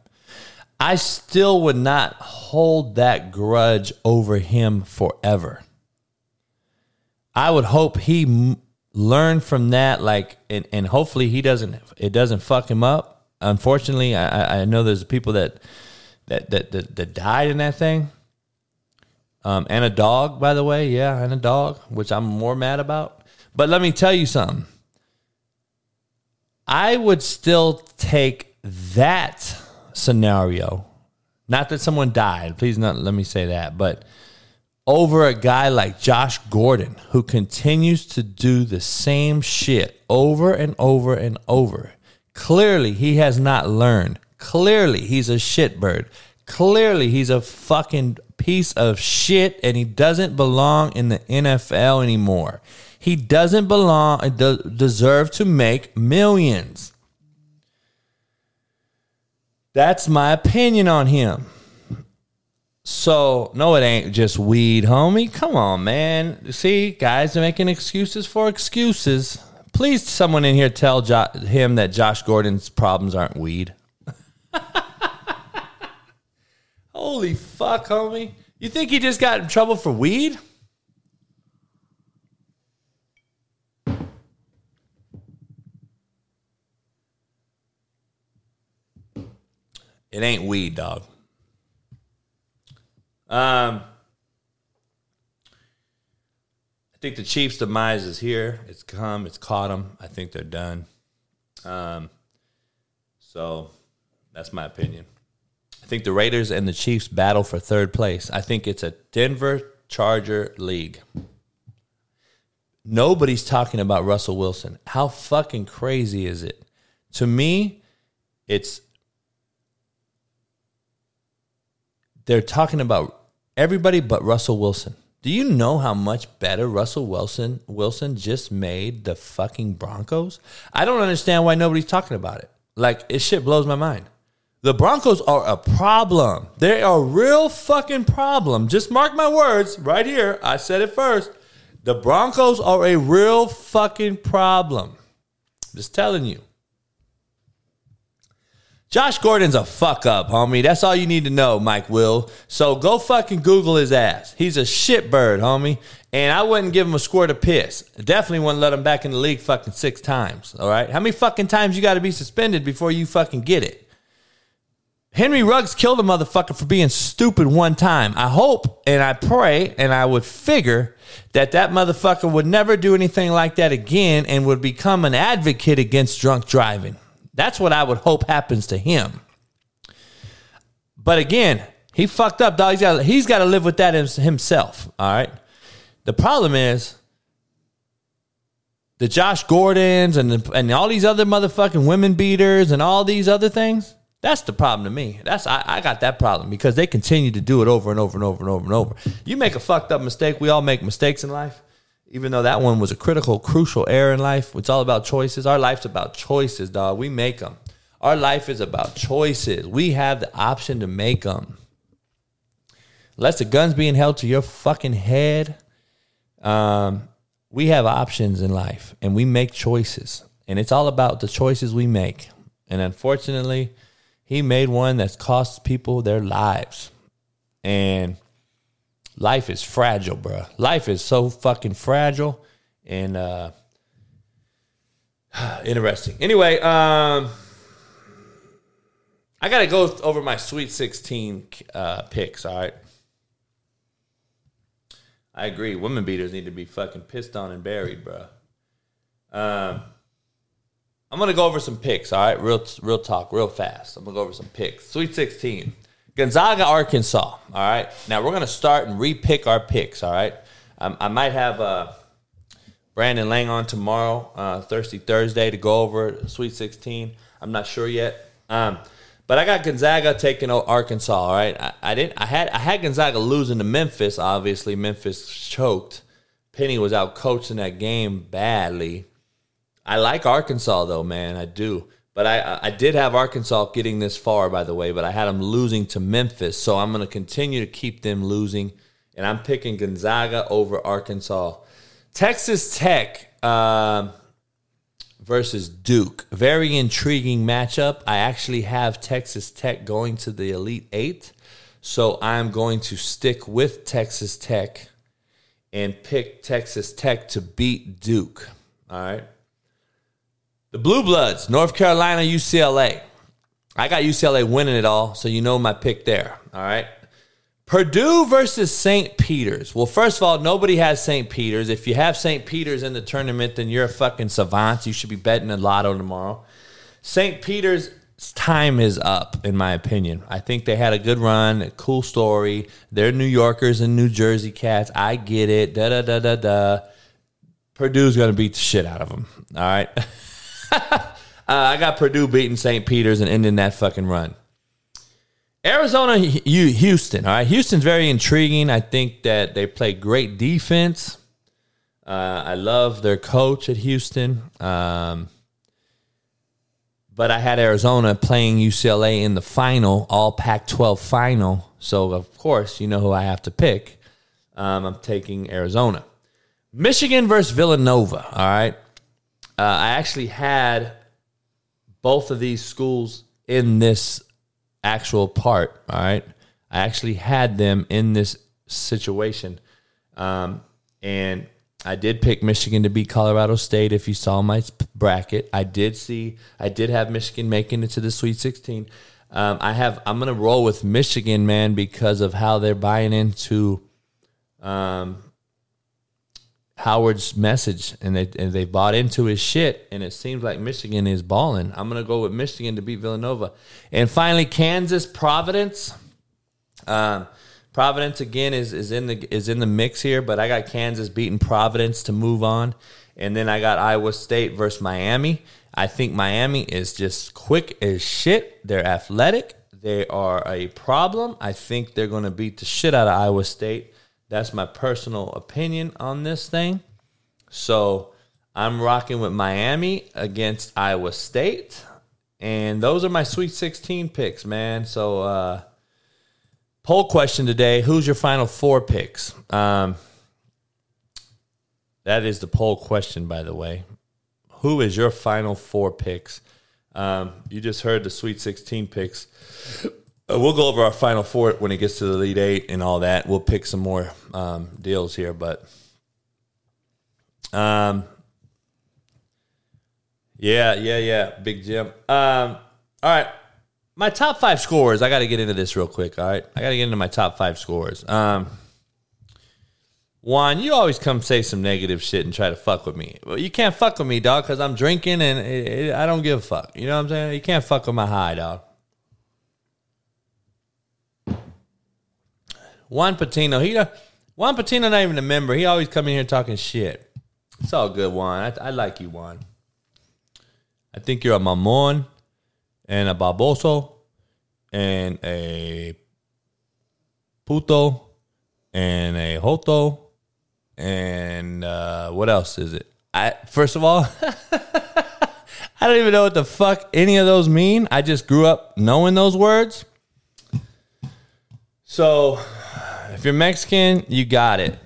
I still would not hold that grudge over him forever. I would hope he m- learned from that, like, and, and hopefully he doesn't, it doesn't fuck him up. Unfortunately, I, I know there's people that, that, that, that, that died in that thing. Um, and a dog, by the way. Yeah, and a dog, which I'm more mad about. But let me tell you something. I would still take that scenario, not that someone died, please not let me say that, but over a guy like Josh Gordon who continues to do the same shit over and over and over. Clearly, he has not learned. Clearly, he's a shitbird. Clearly, he's a fucking piece of shit and he doesn't belong in the NFL anymore. He doesn't belong, uh, and deserve to make millions. That's my opinion on him. So, no, it ain't just weed, homie. Come on, man. See, guys are making excuses for excuses. Please, someone in here tell jo- him that Josh Gordon's problems aren't weed. Holy fuck, homie. You think he just got in trouble for weed? It ain't weed, dog. Um, I think the Chiefs' demise is here. It's come. It's caught them. I think they're done. Um, so that's my opinion. I think the Raiders and the Chiefs battle for third place. I think it's a Denver Charger league. Nobody's talking about Russell Wilson. How fucking crazy is it? To me, it's they're talking about everybody but Russell Wilson. Do you know how much better Russell Wilson Wilson just made the fucking Broncos? I don't understand why nobody's talking about it. Like it shit blows my mind. The Broncos are a problem. They are a real fucking problem. Just mark my words right here. I said it first. The Broncos are a real fucking problem. Just telling you. Josh Gordon's a fuck up, homie. That's all you need to know, Mike Will. So go fucking Google his ass. He's a shitbird, homie. And I wouldn't give him a squirt of piss. Definitely wouldn't let him back in the league fucking six times. All right. How many fucking times you got to be suspended before you fucking get it? Henry Ruggs killed a motherfucker for being stupid one time. I hope and I pray and I would figure that that motherfucker would never do anything like that again and would become an advocate against drunk driving. That's what I would hope happens to him. But again, he fucked up, dog. He's got, he's got to live with that himself. All right. The problem is the Josh Gordons and the, and all these other motherfucking women beaters and all these other things. That's the problem to me. That's I, I got that problem because they continue to do it over and over and over and over and over. You make a fucked up mistake. We all make mistakes in life even though that one was a critical, crucial error in life, it's all about choices. Our life's about choices, dog. We make them. Our life is about choices. We have the option to make them. Unless the gun's being held to your fucking head, um, we have options in life and we make choices. And it's all about the choices we make. And unfortunately, he made one that's cost people their lives. And life is fragile, bro. Life is so fucking fragile and uh interesting. Anyway, um I got to go over my Sweet 16 uh, picks, all right? I agree. Women beaters need to be fucking pissed on and buried, bro. Um, I'm to go over some picks, all right? Real, real talk, real fast. I'm to go over some picks. Sweet 16. Gonzaga, Arkansas. All right. Now we're going to start and repick our picks. All right. Um, I might have uh, Brandon Lang on tomorrow, uh, Thursday, Thursday, to go over Sweet 16. I'm not sure yet. Um, but I got Gonzaga taking Arkansas. All right. I, I, didn't. I had. I had Gonzaga losing to Memphis. Obviously, Memphis choked. Penny was out coaching that game badly. I like Arkansas though, man. I do. But I, I did have Arkansas getting this far, by the way, but I had them losing to Memphis. So I'm going to continue to keep them losing. And I'm picking Gonzaga over Arkansas. Texas Tech uh, versus Duke. Very intriguing matchup. I actually have Texas Tech going to the Elite Eight. So I'm going to stick with Texas Tech and pick Texas Tech to beat Duke. All right. The Blue Bloods, North Carolina, UCLA. I got UCLA winning it all, so you know my pick there. All right. Purdue versus St. Peter's. Well, first of all, nobody has St. Peter's. If you have St. Peter's in the tournament, then you're a fucking savant. You should be betting a lotto tomorrow. St. Peter's time is up, in my opinion. I think they had a good run, a cool story. They're New Yorkers and New Jersey cats. I get it. Da da da da da. Purdue's going to beat the shit out of them. All right. uh, I got Purdue beating St. Peter's and ending that fucking run. Arizona, Houston. All right, Houston's very intriguing. I think that they play great defense. Uh, I love their coach at Houston. Um, but I had Arizona playing UCLA in the final, all Pac 12 final. So, of course, you know who I have to pick. Um, I'm taking Arizona. Michigan versus Villanova. All right. Uh, I actually had both of these schools in this actual part. All right. I actually had them in this situation. Um, and I did pick Michigan to beat Colorado State. If you saw my bracket, I did see, I did have Michigan making it to the Sweet 16. Um, I have, I'm going to roll with Michigan, man, because of how they're buying into um, Howard's message, and they and they bought into his shit, and it seems like Michigan is balling. I'm gonna go with Michigan to beat Villanova, and finally Kansas Providence. Um, Providence again is, is in the is in the mix here, but I got Kansas beating Providence to move on, and then I got Iowa State versus Miami. I think Miami is just quick as shit. They're athletic. They are a problem. I think they're to beat the shit out of Iowa State. That's my personal opinion on this thing. So I'm rocking with Miami against Iowa State. And those are my Sweet 16 picks, man. So uh, Poll question today Who's your final four picks? Um, that is the poll question, by the way. Who is your final four picks? Um, you just heard the Sweet 16 picks. Uh, we'll go over our final four when it gets to the Elite Eight and all that. We'll pick some more um, deals here, but um, yeah, yeah, yeah, Big Jim. Um, all right, my top five scores. I got to get into this real quick. All right, I got to get into my top five scores. Um, Juan, you always come say some negative shit and try to fuck with me. Well, you can't fuck with me, dog, because I'm drinking and it, it, I don't give a fuck. You know what I'm saying? You can't fuck with my high, dog. Juan Patino, he Juan Patino not even a member. He always come in here talking shit. It's all good, Juan. I, I like you, Juan. I think you're a mamon and a baboso and a puto and a hoto and uh, what else is it? I first of all, I don't even know what the fuck any of those mean. I just grew up knowing those words. So, if you're Mexican, you got it.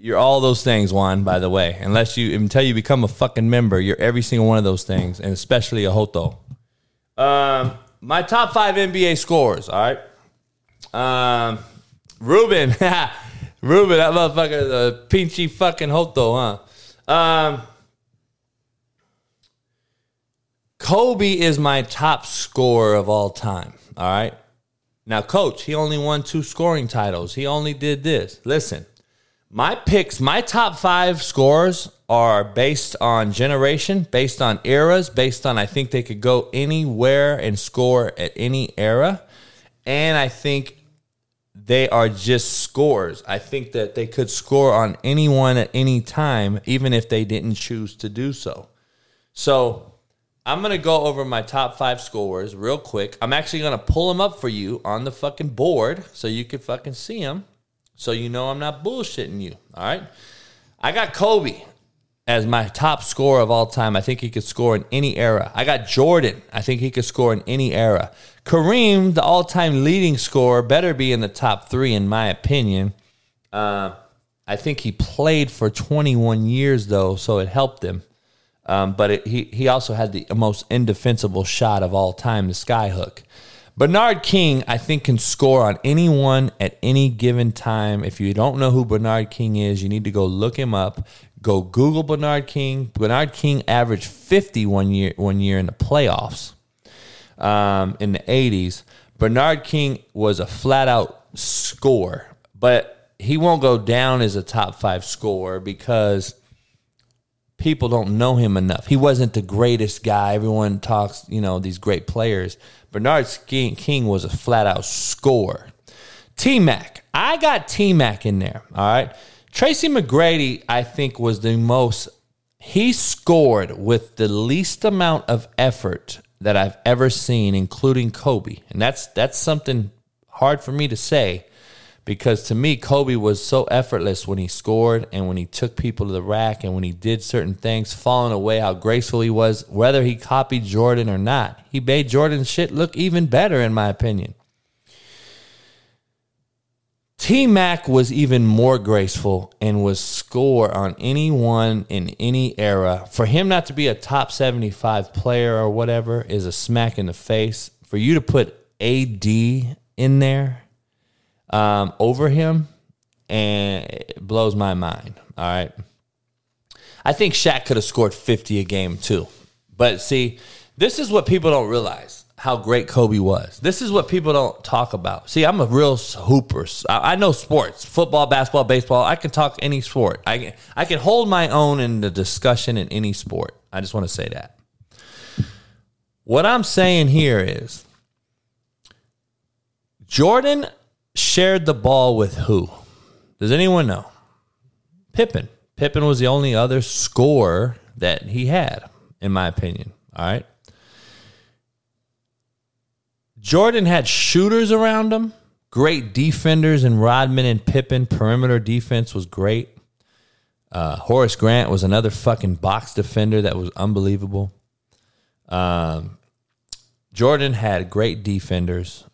You're all those things, Juan. By the way, unless you until you become a fucking member, you're every single one of those things, and especially a hoto. Um, my top five NBA scores. All right. Um, Ruben, Ruben, that motherfucker, the pinchy fucking hoto, huh? Um, Kobe is my top scorer of all time. All right. Now, coach, he only won two scoring titles. He only did this. Listen, my picks, my top five scores are based on generation, based on eras, based on I think they could go anywhere and score at any era. And I think they are just scores. I think that they could score on anyone at any time, even if they didn't choose to do so. So I'm to go over my top five scores real quick. I'm actually to pull them up for you on the fucking board so you can fucking see them so you know I'm not bullshitting you. All right. I got Kobe as my top scorer of all time. I think he could score in any era. I got Jordan. I think he could score in any era. Kareem, the all time leading scorer, better be in the top three, in my opinion. Uh, I think he played for 21 years, though, so it helped him. Um, but it, he, he also had the most indefensible shot of all time, the skyhook. Bernard King, I think, can score on anyone at any given time. If you don't know who Bernard King is, you need to go look him up. Go Google Bernard King. Bernard King averaged 50 one year, one year in the playoffs um, in the 80s. Bernard King was a flat out scorer, but he won't go down as a top five scorer because people don't know him enough. He wasn't the greatest guy. Everyone talks, you know, these great players. Bernard King was a flat out scorer. T Mac. I got T Mac in there. All right. Tracy McGrady, I think, was the most, he scored with the least amount of effort that I've ever seen, including Kobe. And that's that's something hard for me to say because to me, Kobe was so effortless when he scored and when he took people to the rack and when he did certain things, falling away, how graceful he was, whether he copied Jordan or not. He made Jordan's shit look even better, in my opinion. T Mac was even more graceful and was score on anyone in any era. For him not to be a top 75 player or whatever is a smack in the face. For you to put AD in there um, over him, and it blows my mind. All right. I think Shaq could have scored 50 a game too. But see, this is what people don't realize how great Kobe was. This is what people don't talk about. See, I'm a real hooper. I know sports, football, basketball, baseball. I can talk any sport. I I can hold my own in the discussion in any sport. I just want to say that. What I'm saying here is Jordan shared the ball with who? Does anyone know? Pippen. Pippen was the only other scorer that he had, in my opinion. All right. Jordan had shooters around him, great defenders, and Rodman and Pippen. Perimeter defense was great. Uh, Horace Grant was another fucking box defender that was unbelievable. Um, Jordan had great defenders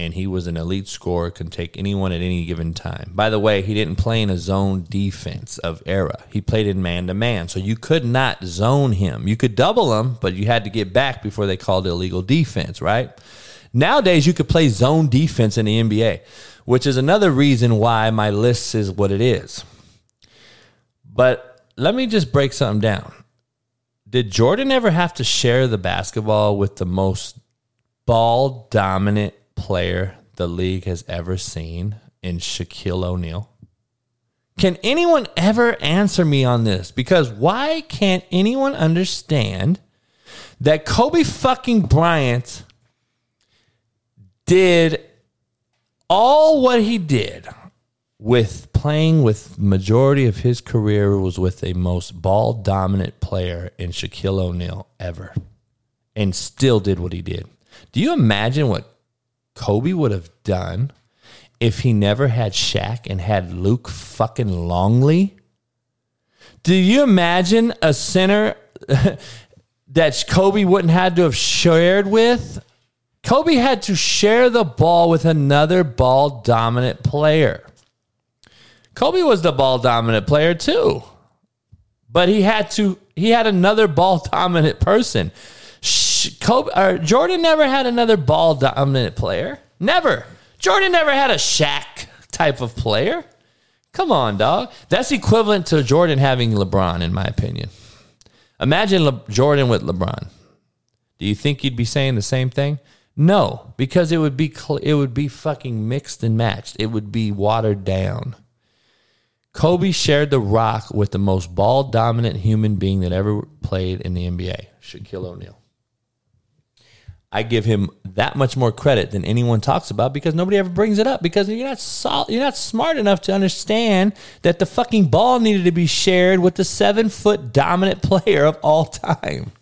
and he was an elite scorer, can take anyone at any given time. By the way, he didn't play in a zone defense of era. He played in man to man, so you could not zone him. You could double him, but you had to get back before they called illegal defense, right? Nowadays, you could play zone defense in the NBA, which is another reason why my list is what it is. But let me just break something down. Did Jordan ever have to share the basketball with the most ball dominant player the league has ever seen in Shaquille O'Neal? Can anyone ever answer me on this? Because why can't anyone understand that Kobe fucking Bryant did all what he did with playing with majority of his career was with a most ball dominant player in Shaquille O'Neal ever and still did what he did. Do you imagine what Kobe would have done if he never had Shaq and had Luke fucking Longley? Do you imagine a center that Kobe wouldn't have to have shared with? Kobe had to share the ball with another ball dominant player. Kobe was the ball dominant player too. But he had to he had another ball dominant person. Kobe or Jordan never had another ball dominant player. Never. Jordan never had a Shaq type of player. Come on, dog. That's equivalent to Jordan having LeBron, in my opinion. Imagine Le- Jordan with LeBron. Do you think you'd be saying the same thing? No, because it would be cl- it would be fucking mixed and matched. It would be watered down. Kobe shared the rock with the most ball dominant human being that ever played in the NBA, Shaquille O'Neal. I give him that much more credit than anyone talks about because nobody ever brings it up because you're not sol- you're not smart enough to understand that the fucking ball needed to be shared with the seven foot dominant player of all time.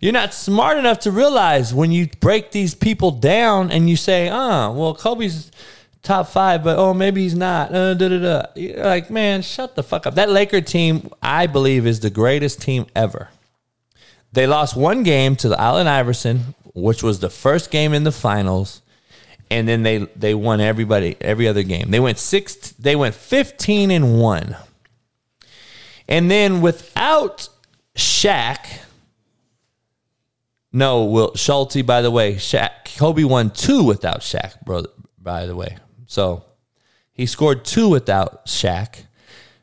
You're not smart enough to realize when you break these people down and you say, "Ah, oh, well, Kobe's top five, but oh, maybe he's not." Uh, da, da, da. You're like, man, shut the fuck up. That Laker team, I believe, is the greatest team ever. They lost one game to the Allen Iverson, which was the first game in the finals, and then they they won everybody every other game. They went six. They went fifteen and one, and then without Shaq. No, Will Schulte. By the way, Shaq Kobe won two without Shaq, bro. By the way, so he scored two without Shaq.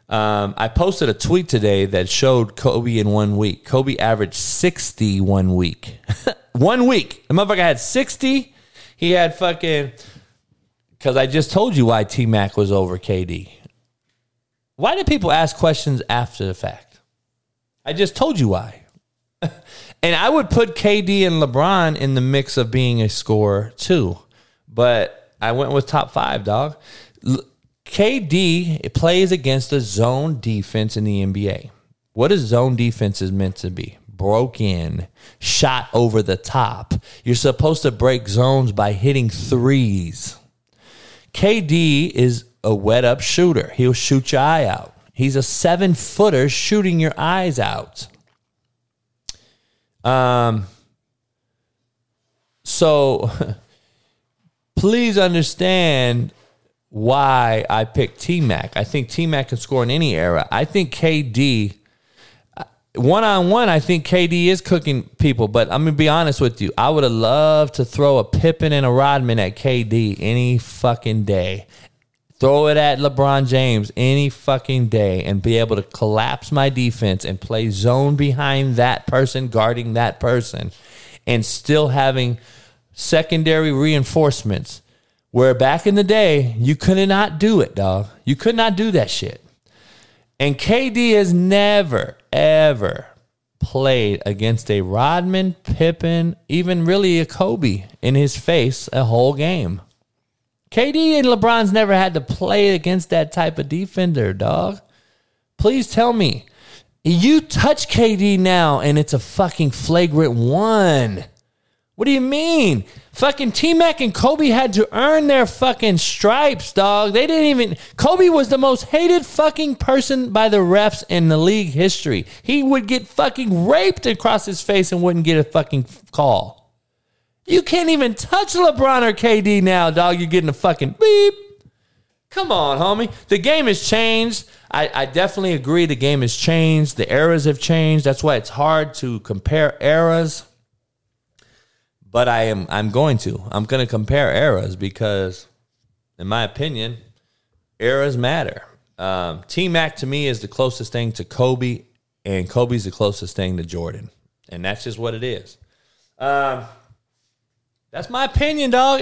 Um, I posted a tweet today that showed Kobe in one week. Kobe averaged 60 one week. one week. The motherfucker had 60. He had fucking. Because I just told you why T Mac was over KD. Why do people ask questions after the fact? I just told you why. and I would put KD and LeBron in the mix of being a scorer too. But I went with top five, dog. KD plays against a zone defense in the NBA. What is zone defense is meant to be? Broke in, shot over the top. You're supposed to break zones by hitting threes. KD is a wet up shooter. He'll shoot your eye out. He's a seven footer shooting your eyes out. Um, so please understand why I picked T Mac. I think T Mac can score in any era. I think KD one on one, I think KD is cooking people, but I'm gonna be honest with you. I would have loved to throw a Pippen and a Rodman at KD any fucking day. Throw it at LeBron James any fucking day and be able to collapse my defense and play zone behind that person, guarding that person, and still having secondary reinforcements. Where back in the day, you could not do it, dog. You could not do that shit. And KD has never, ever played against a Rodman, Pippen, even really a Kobe in his face a whole game. KD and LeBron's never had to play against that type of defender, dog. Please tell me. You touch KD now and it's a fucking flagrant one. What do you mean? Fucking T Mac and Kobe had to earn their fucking stripes, dog. They didn't even. Kobe was the most hated fucking person by the refs in the league history. He would get fucking raped across his face and wouldn't get a fucking call. You can't even touch LeBron or KD now, dog. You're getting a fucking beep. Come on, homie. The game has changed. I, I definitely agree the game has changed. The eras have changed. That's why it's hard to compare eras but I am I'm going to. I'm going to compare eras because, in my opinion, eras matter. Um, T Mac to me is the closest thing to Kobe, and Kobe's the closest thing to Jordan, and that's just what it is. Um, that's my opinion, dog.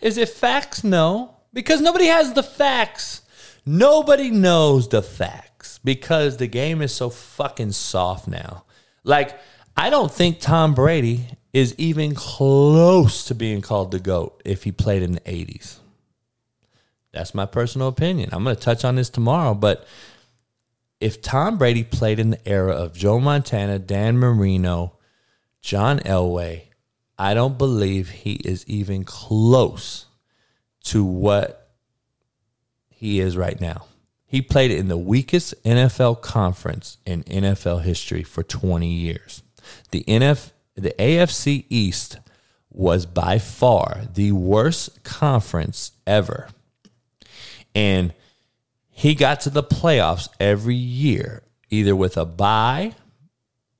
Is it facts? No, because nobody has the facts. Nobody knows the facts because the game is so fucking soft now. Like I don't think Tom Brady is even close to being called the GOAT if he played in the 80s. That's my personal opinion. I'm going to touch on this tomorrow, but if Tom Brady played in the era of Joe Montana, Dan Marino, John Elway, I don't believe he is even close to what he is right now. He played in the weakest NFL conference in NFL history for 20 years. The NFL the AFC East was by far the worst conference ever. And he got to the playoffs every year, either with a bye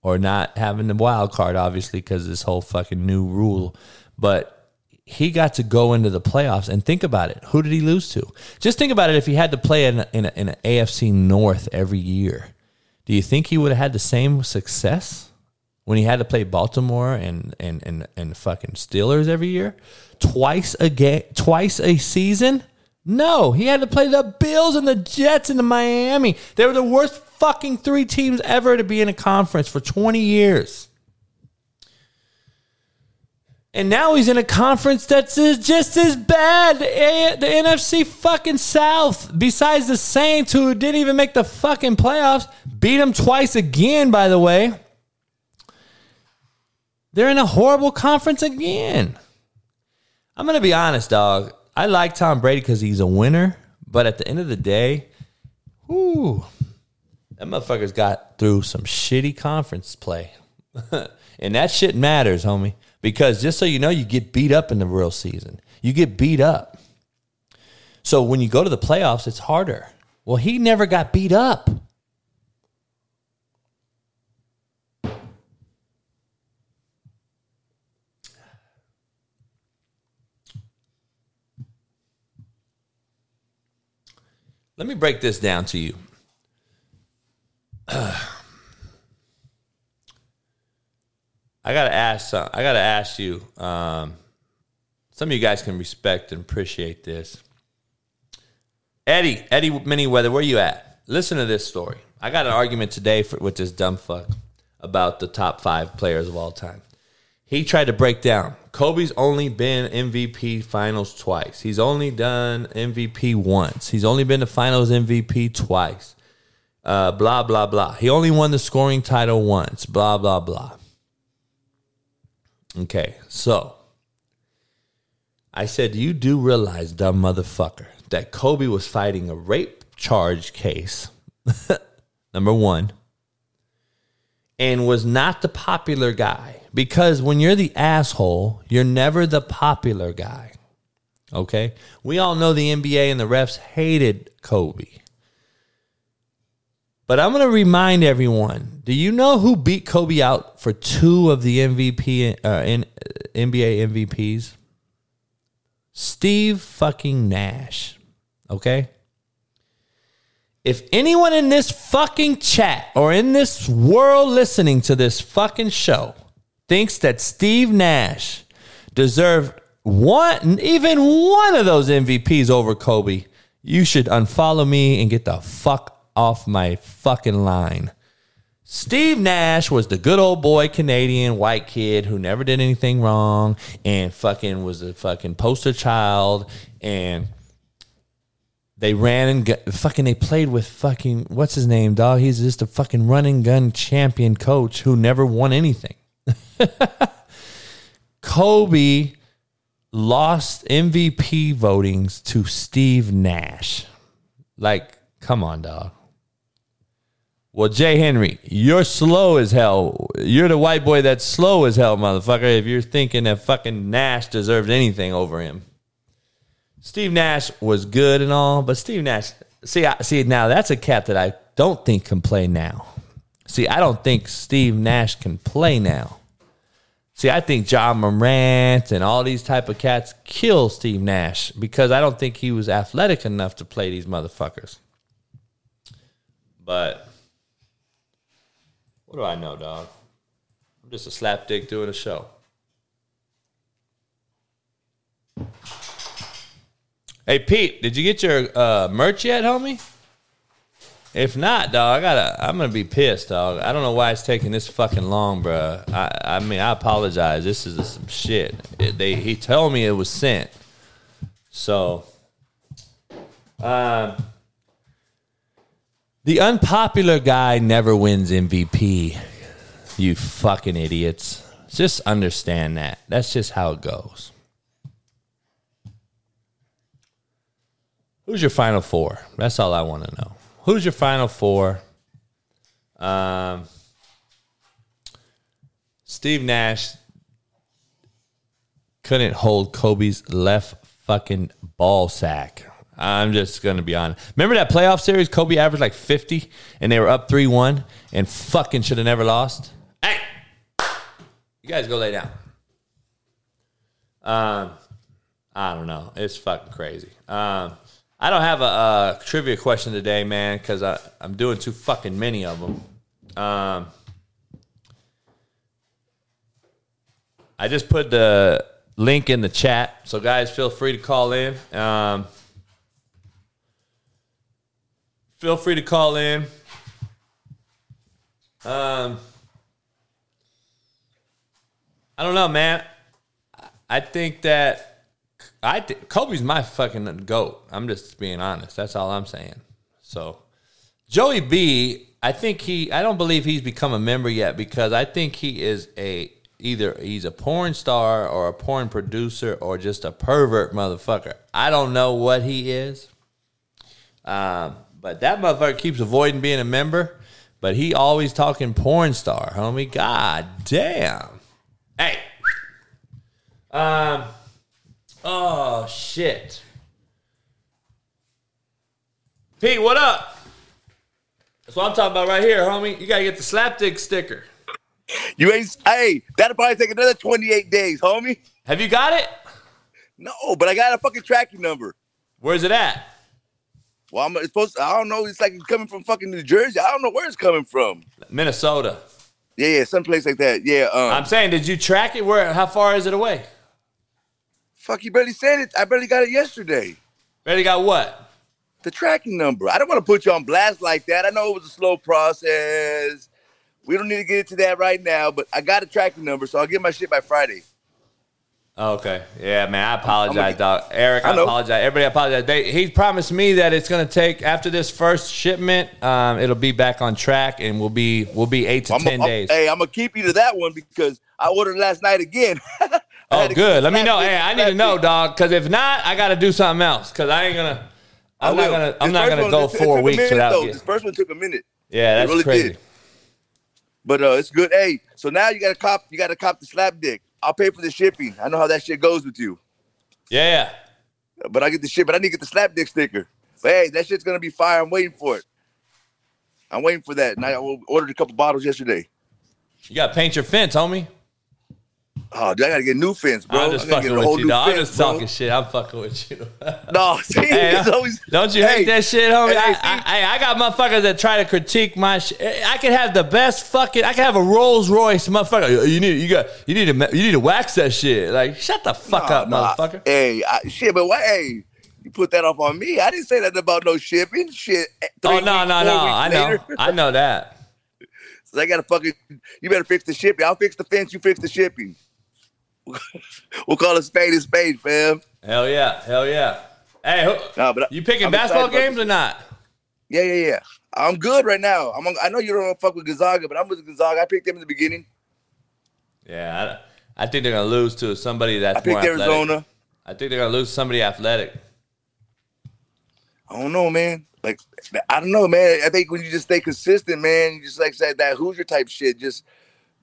or not having the wild card, obviously, because this whole fucking new rule. But he got to go into the playoffs and think about it. Who did he lose to? Just think about it. If he had to play in, in, in an AFC North every year, do you think he would have had the same success? When he had to play Baltimore and and and, and fucking Steelers every year, twice a game, twice a season. No, he had to play the Bills and the Jets and the Miami. They were the worst fucking three teams ever to be in a conference for 20 years. And now he's in a conference that's just as bad. The, the NFC fucking South, besides the Saints, who didn't even make the fucking playoffs, beat them twice again, by the way. They're in a horrible conference again. I'm to be honest, dog. I like Tom Brady because he's a winner, but at the end of the day, whoo, that motherfucker's got through some shitty conference play. and that shit matters, homie. Because just so you know, you get beat up in the real season. You get beat up. So when you go to the playoffs, it's harder. Well, he never got beat up. Let me break this down to you. I gotta ask. I gotta ask you. Um, some of you guys can respect and appreciate this. Eddie, Eddie Manyweather, where you at? Listen to this story. I got an argument today for, with this dumb fuck about the top five players of all time. He tried to break down Kobe's only been MVP finals twice. He's only done MVP once. He's only been to finals MVP twice. Uh, blah, blah, blah. He only won the scoring title once. Blah, blah, blah. Okay, so I said, You do realize, dumb motherfucker, that Kobe was fighting a rape charge case, number one, and was not the popular guy. Because when you're the asshole, you're never the popular guy. Okay? We all know the NBA and the refs hated Kobe. But I'm going to remind everyone do you know who beat Kobe out for two of the MVP, uh, in, NBA MVPs? Steve fucking Nash. Okay? If anyone in this fucking chat or in this world listening to this fucking show thinks that Steve Nash deserved one, even one of those MVPs over Kobe, you should unfollow me and get the fuck off my fucking line. Steve Nash was the good old boy Canadian white kid who never did anything wrong and fucking was a fucking poster child and they ran and fucking they played with fucking what's his name dog he's just a fucking running gun champion coach who never won anything. Kobe lost MVP votings to Steve Nash. Like come on dog. Well, Jay Henry, you're slow as hell. You're the white boy that's slow as hell, motherfucker. If you're thinking that fucking Nash deserved anything over him, Steve Nash was good and all, but Steve Nash, see, I, see now that's a cat that I don't think can play now. See, I don't think Steve Nash can play now. See, I think Ja Morant and all these type of cats kill Steve Nash because I don't think he was athletic enough to play these motherfuckers. But what do I know, dog? I'm just a slapdick doing a show. Hey Pete, did you get your uh, merch yet, homie? If not, dog, I gotta. I'm gonna be pissed, dog. I don't know why it's taking this fucking long, bro. I, I mean, I apologize. This is some shit. It, they he told me it was sent, so. Um, the unpopular guy never wins MVP. You fucking idiots. Just understand that. That's just how it goes. Who's your final four? That's all I want to know. Who's your final four? Um, Steve Nash couldn't hold Kobe's left fucking ball sack. I'm just to be honest. Remember that playoff series? Kobe averaged like 50 and they were up 3 1 and fucking should have never lost? Hey, you guys go lay down. Um, I don't know. It's fucking crazy. Um, I don't have a, a trivia question today, man, because I'm doing too fucking many of them. Um, I just put the link in the chat, so guys, feel free to call in. Um, feel free to call in. Um, I don't know, man. I think that I Kobe's my fucking goat. I'm just being honest. That's all I'm saying. So, Joey B, I think he. I don't believe he's become a member yet because I think he is a either he's a porn star or a porn producer or just a pervert motherfucker. I don't know what he is. Um, but that motherfucker keeps avoiding being a member. But he always talking porn star, homie. God damn. Hey. Um. Oh shit. Pete, what up? That's what I'm talking about right here, homie. You gotta get the slapdick sticker. You ain't. Hey, that'll probably take another 28 days, homie. Have you got it? No, but I got a fucking tracking number. Where's it at? Well, I'm it's supposed. To, I don't know. It's like it's coming from fucking New Jersey. I don't know where it's coming from. Minnesota. Yeah, yeah, someplace like that. Yeah. Um, I'm saying, did you track it? Where? How far is it away? Fuck, you barely said it. I barely got it yesterday. Barely got what? The tracking number. I don't want to put you on blast like that. I know it was a slow process. We don't need to get into that right now, but I got a tracking number, so I'll get my shit by Friday. Oh, okay. Yeah, man. I apologize, get- dog. Eric, I, I apologize. Everybody apologize. They, he promised me that it's going to take after this first shipment, um, it'll be back on track, and we'll be we'll be eight to I'm 10 I'm- days. Hey, I'm gonna keep you to that one because I ordered last night again. Oh, good. Let me know. Hey, I need to know, dog. Because if not, I got to do something else. Because I ain't gonna. I'm not gonna. I'm not gonna go four weeks without. Though. This first one took a minute. yeah, that's really crazy. did. But uh, it's good. Hey, so now you got to cop. You got to cop the slap dick. I'll pay for the shipping. I know how that shit goes with you. Yeah. But I get the shit. But I need to get the slap dick sticker. But hey, that shit's gonna be fire. I'm waiting for it. I'm waiting for that. And I ordered a couple bottles yesterday. You got to paint your fence, homie. Oh, dude, I gotta get new fence, bro. I'm just fucking get a whole with you, new. I'm fence, just bro. talking shit. I'm fucking with you. No, see, Hey, it's always, Don't you Hey, hate that shit, homie? hey, I. I, I, got motherfuckers that try to critique my shit. I could have the best fucking. I could have a Rolls Royce, motherfucker. You need, you got, you need to, you need to wax that shit. Like, shut the fuck up, Nah, motherfucker. Hey, I, shit, but why? Hey, you put that off on me. I didn't say nothing about no shipping. Shit. Eh, oh three no, weeks, no, no. I know. I know that. So I gotta fucking. You better fix the shipping. I'll fix the fence. You fix the shipping. We'll call it spade a spade, fam. Hell yeah, hell yeah. Hey, who, Nah, but you picking I'm basketball games or not? Yeah, yeah, yeah. I'm good right now. I'm. On, I know you don't fuck with Gonzaga, but I'm with Gonzaga. I picked them in the beginning. Yeah, I, I think they're gonna lose to somebody that's I picked athletic. Arizona. I think they're gonna lose somebody athletic. I don't know, man. Like, I don't know, man. I think when you just stay consistent, man, you just like said that Hoosier type shit. Just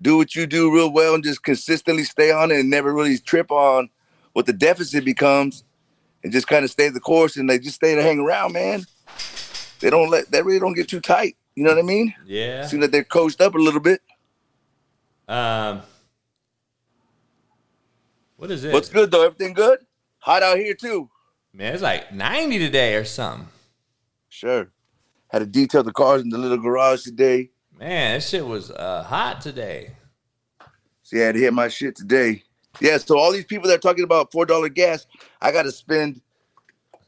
do what you do real well and just consistently stay on it and never really trip on what the deficit becomes, and just kind of stay the course and they just stay to hang around, man. They don't let they really don't get too tight. You know what I mean? Yeah. Seem that they're coached up a little bit. Um. What is it? What's good though? Everything good? Hot out here too. Man, it's like 90 today or something. Sure. Had to detail the cars in the little garage today. Man, that shit was uh, hot today. See, I had to hit my shit today. Yeah, so all these people that are talking about four dollar gas, I gotta spend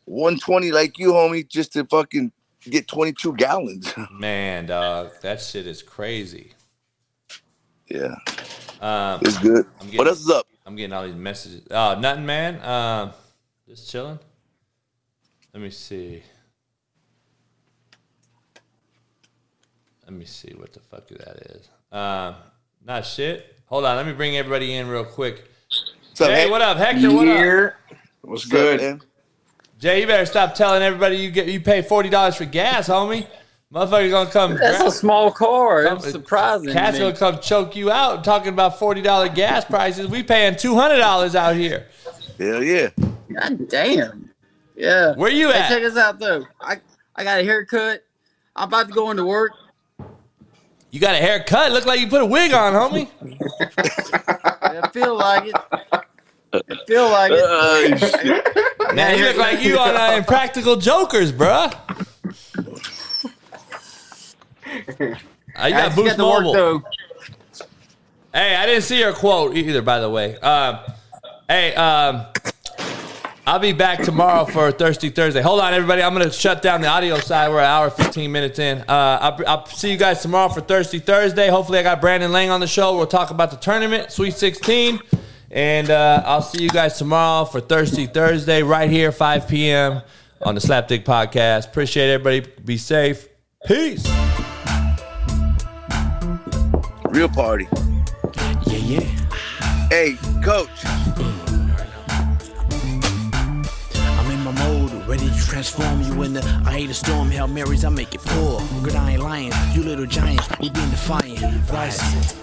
one twenty like you, homie, just to fucking get twenty two gallons. Man, dog, that shit is crazy. yeah, Um, it's good. I'm getting- What else is up? I'm getting all these messages. Oh, nothing, man. Um, just chilling. Let me see. Let me see what the fuck that is. Um, not shit. Hold on, let me bring everybody in real quick. What's up, Hey, Hank? what up, Hector? What up? Here. What's What's good? man? Jay, you better stop telling everybody you get you pay forty dollars for gas, homie. Motherfucker gonna come. That's grab- a small car. That's Some- surprising. to Cats gonna come choke you out talking about forty dollar gas prices. We paying two hundred dollars out here. Hell yeah. God damn. Yeah. Where you Hey, at? check us out though. I I got a haircut. I'm about to go into work. You got a haircut. Look like you put a wig on, homie. I feel like it. I feel like it. Man, you look like you on uh, Impractical Jokers, bruh. Uh, you I got just Boost got to work Hey, I didn't see your quote either, by the way. Um, hey, um, I'll be back tomorrow for Thirsty Thursday. Hold on, everybody. I'm going to shut down the audio side. We're an hour, 15 minutes in. Uh, I'll, I'll see you guys tomorrow for Thirsty Thursday. Hopefully, I got Brandon Lang on the show. We'll talk about the tournament, Sweet 16. And uh, I'll see you guys tomorrow for Thirsty Thursday right here, 5 p.m. on the Slapdick Podcast. Appreciate everybody. Be safe. Peace. Real party. Yeah, yeah. Hey, coach. Ready to transform you in the I hate a storm, Hail Marys, I make it pour. Good, I ain't lying. You little giants, we been defiant. Rise.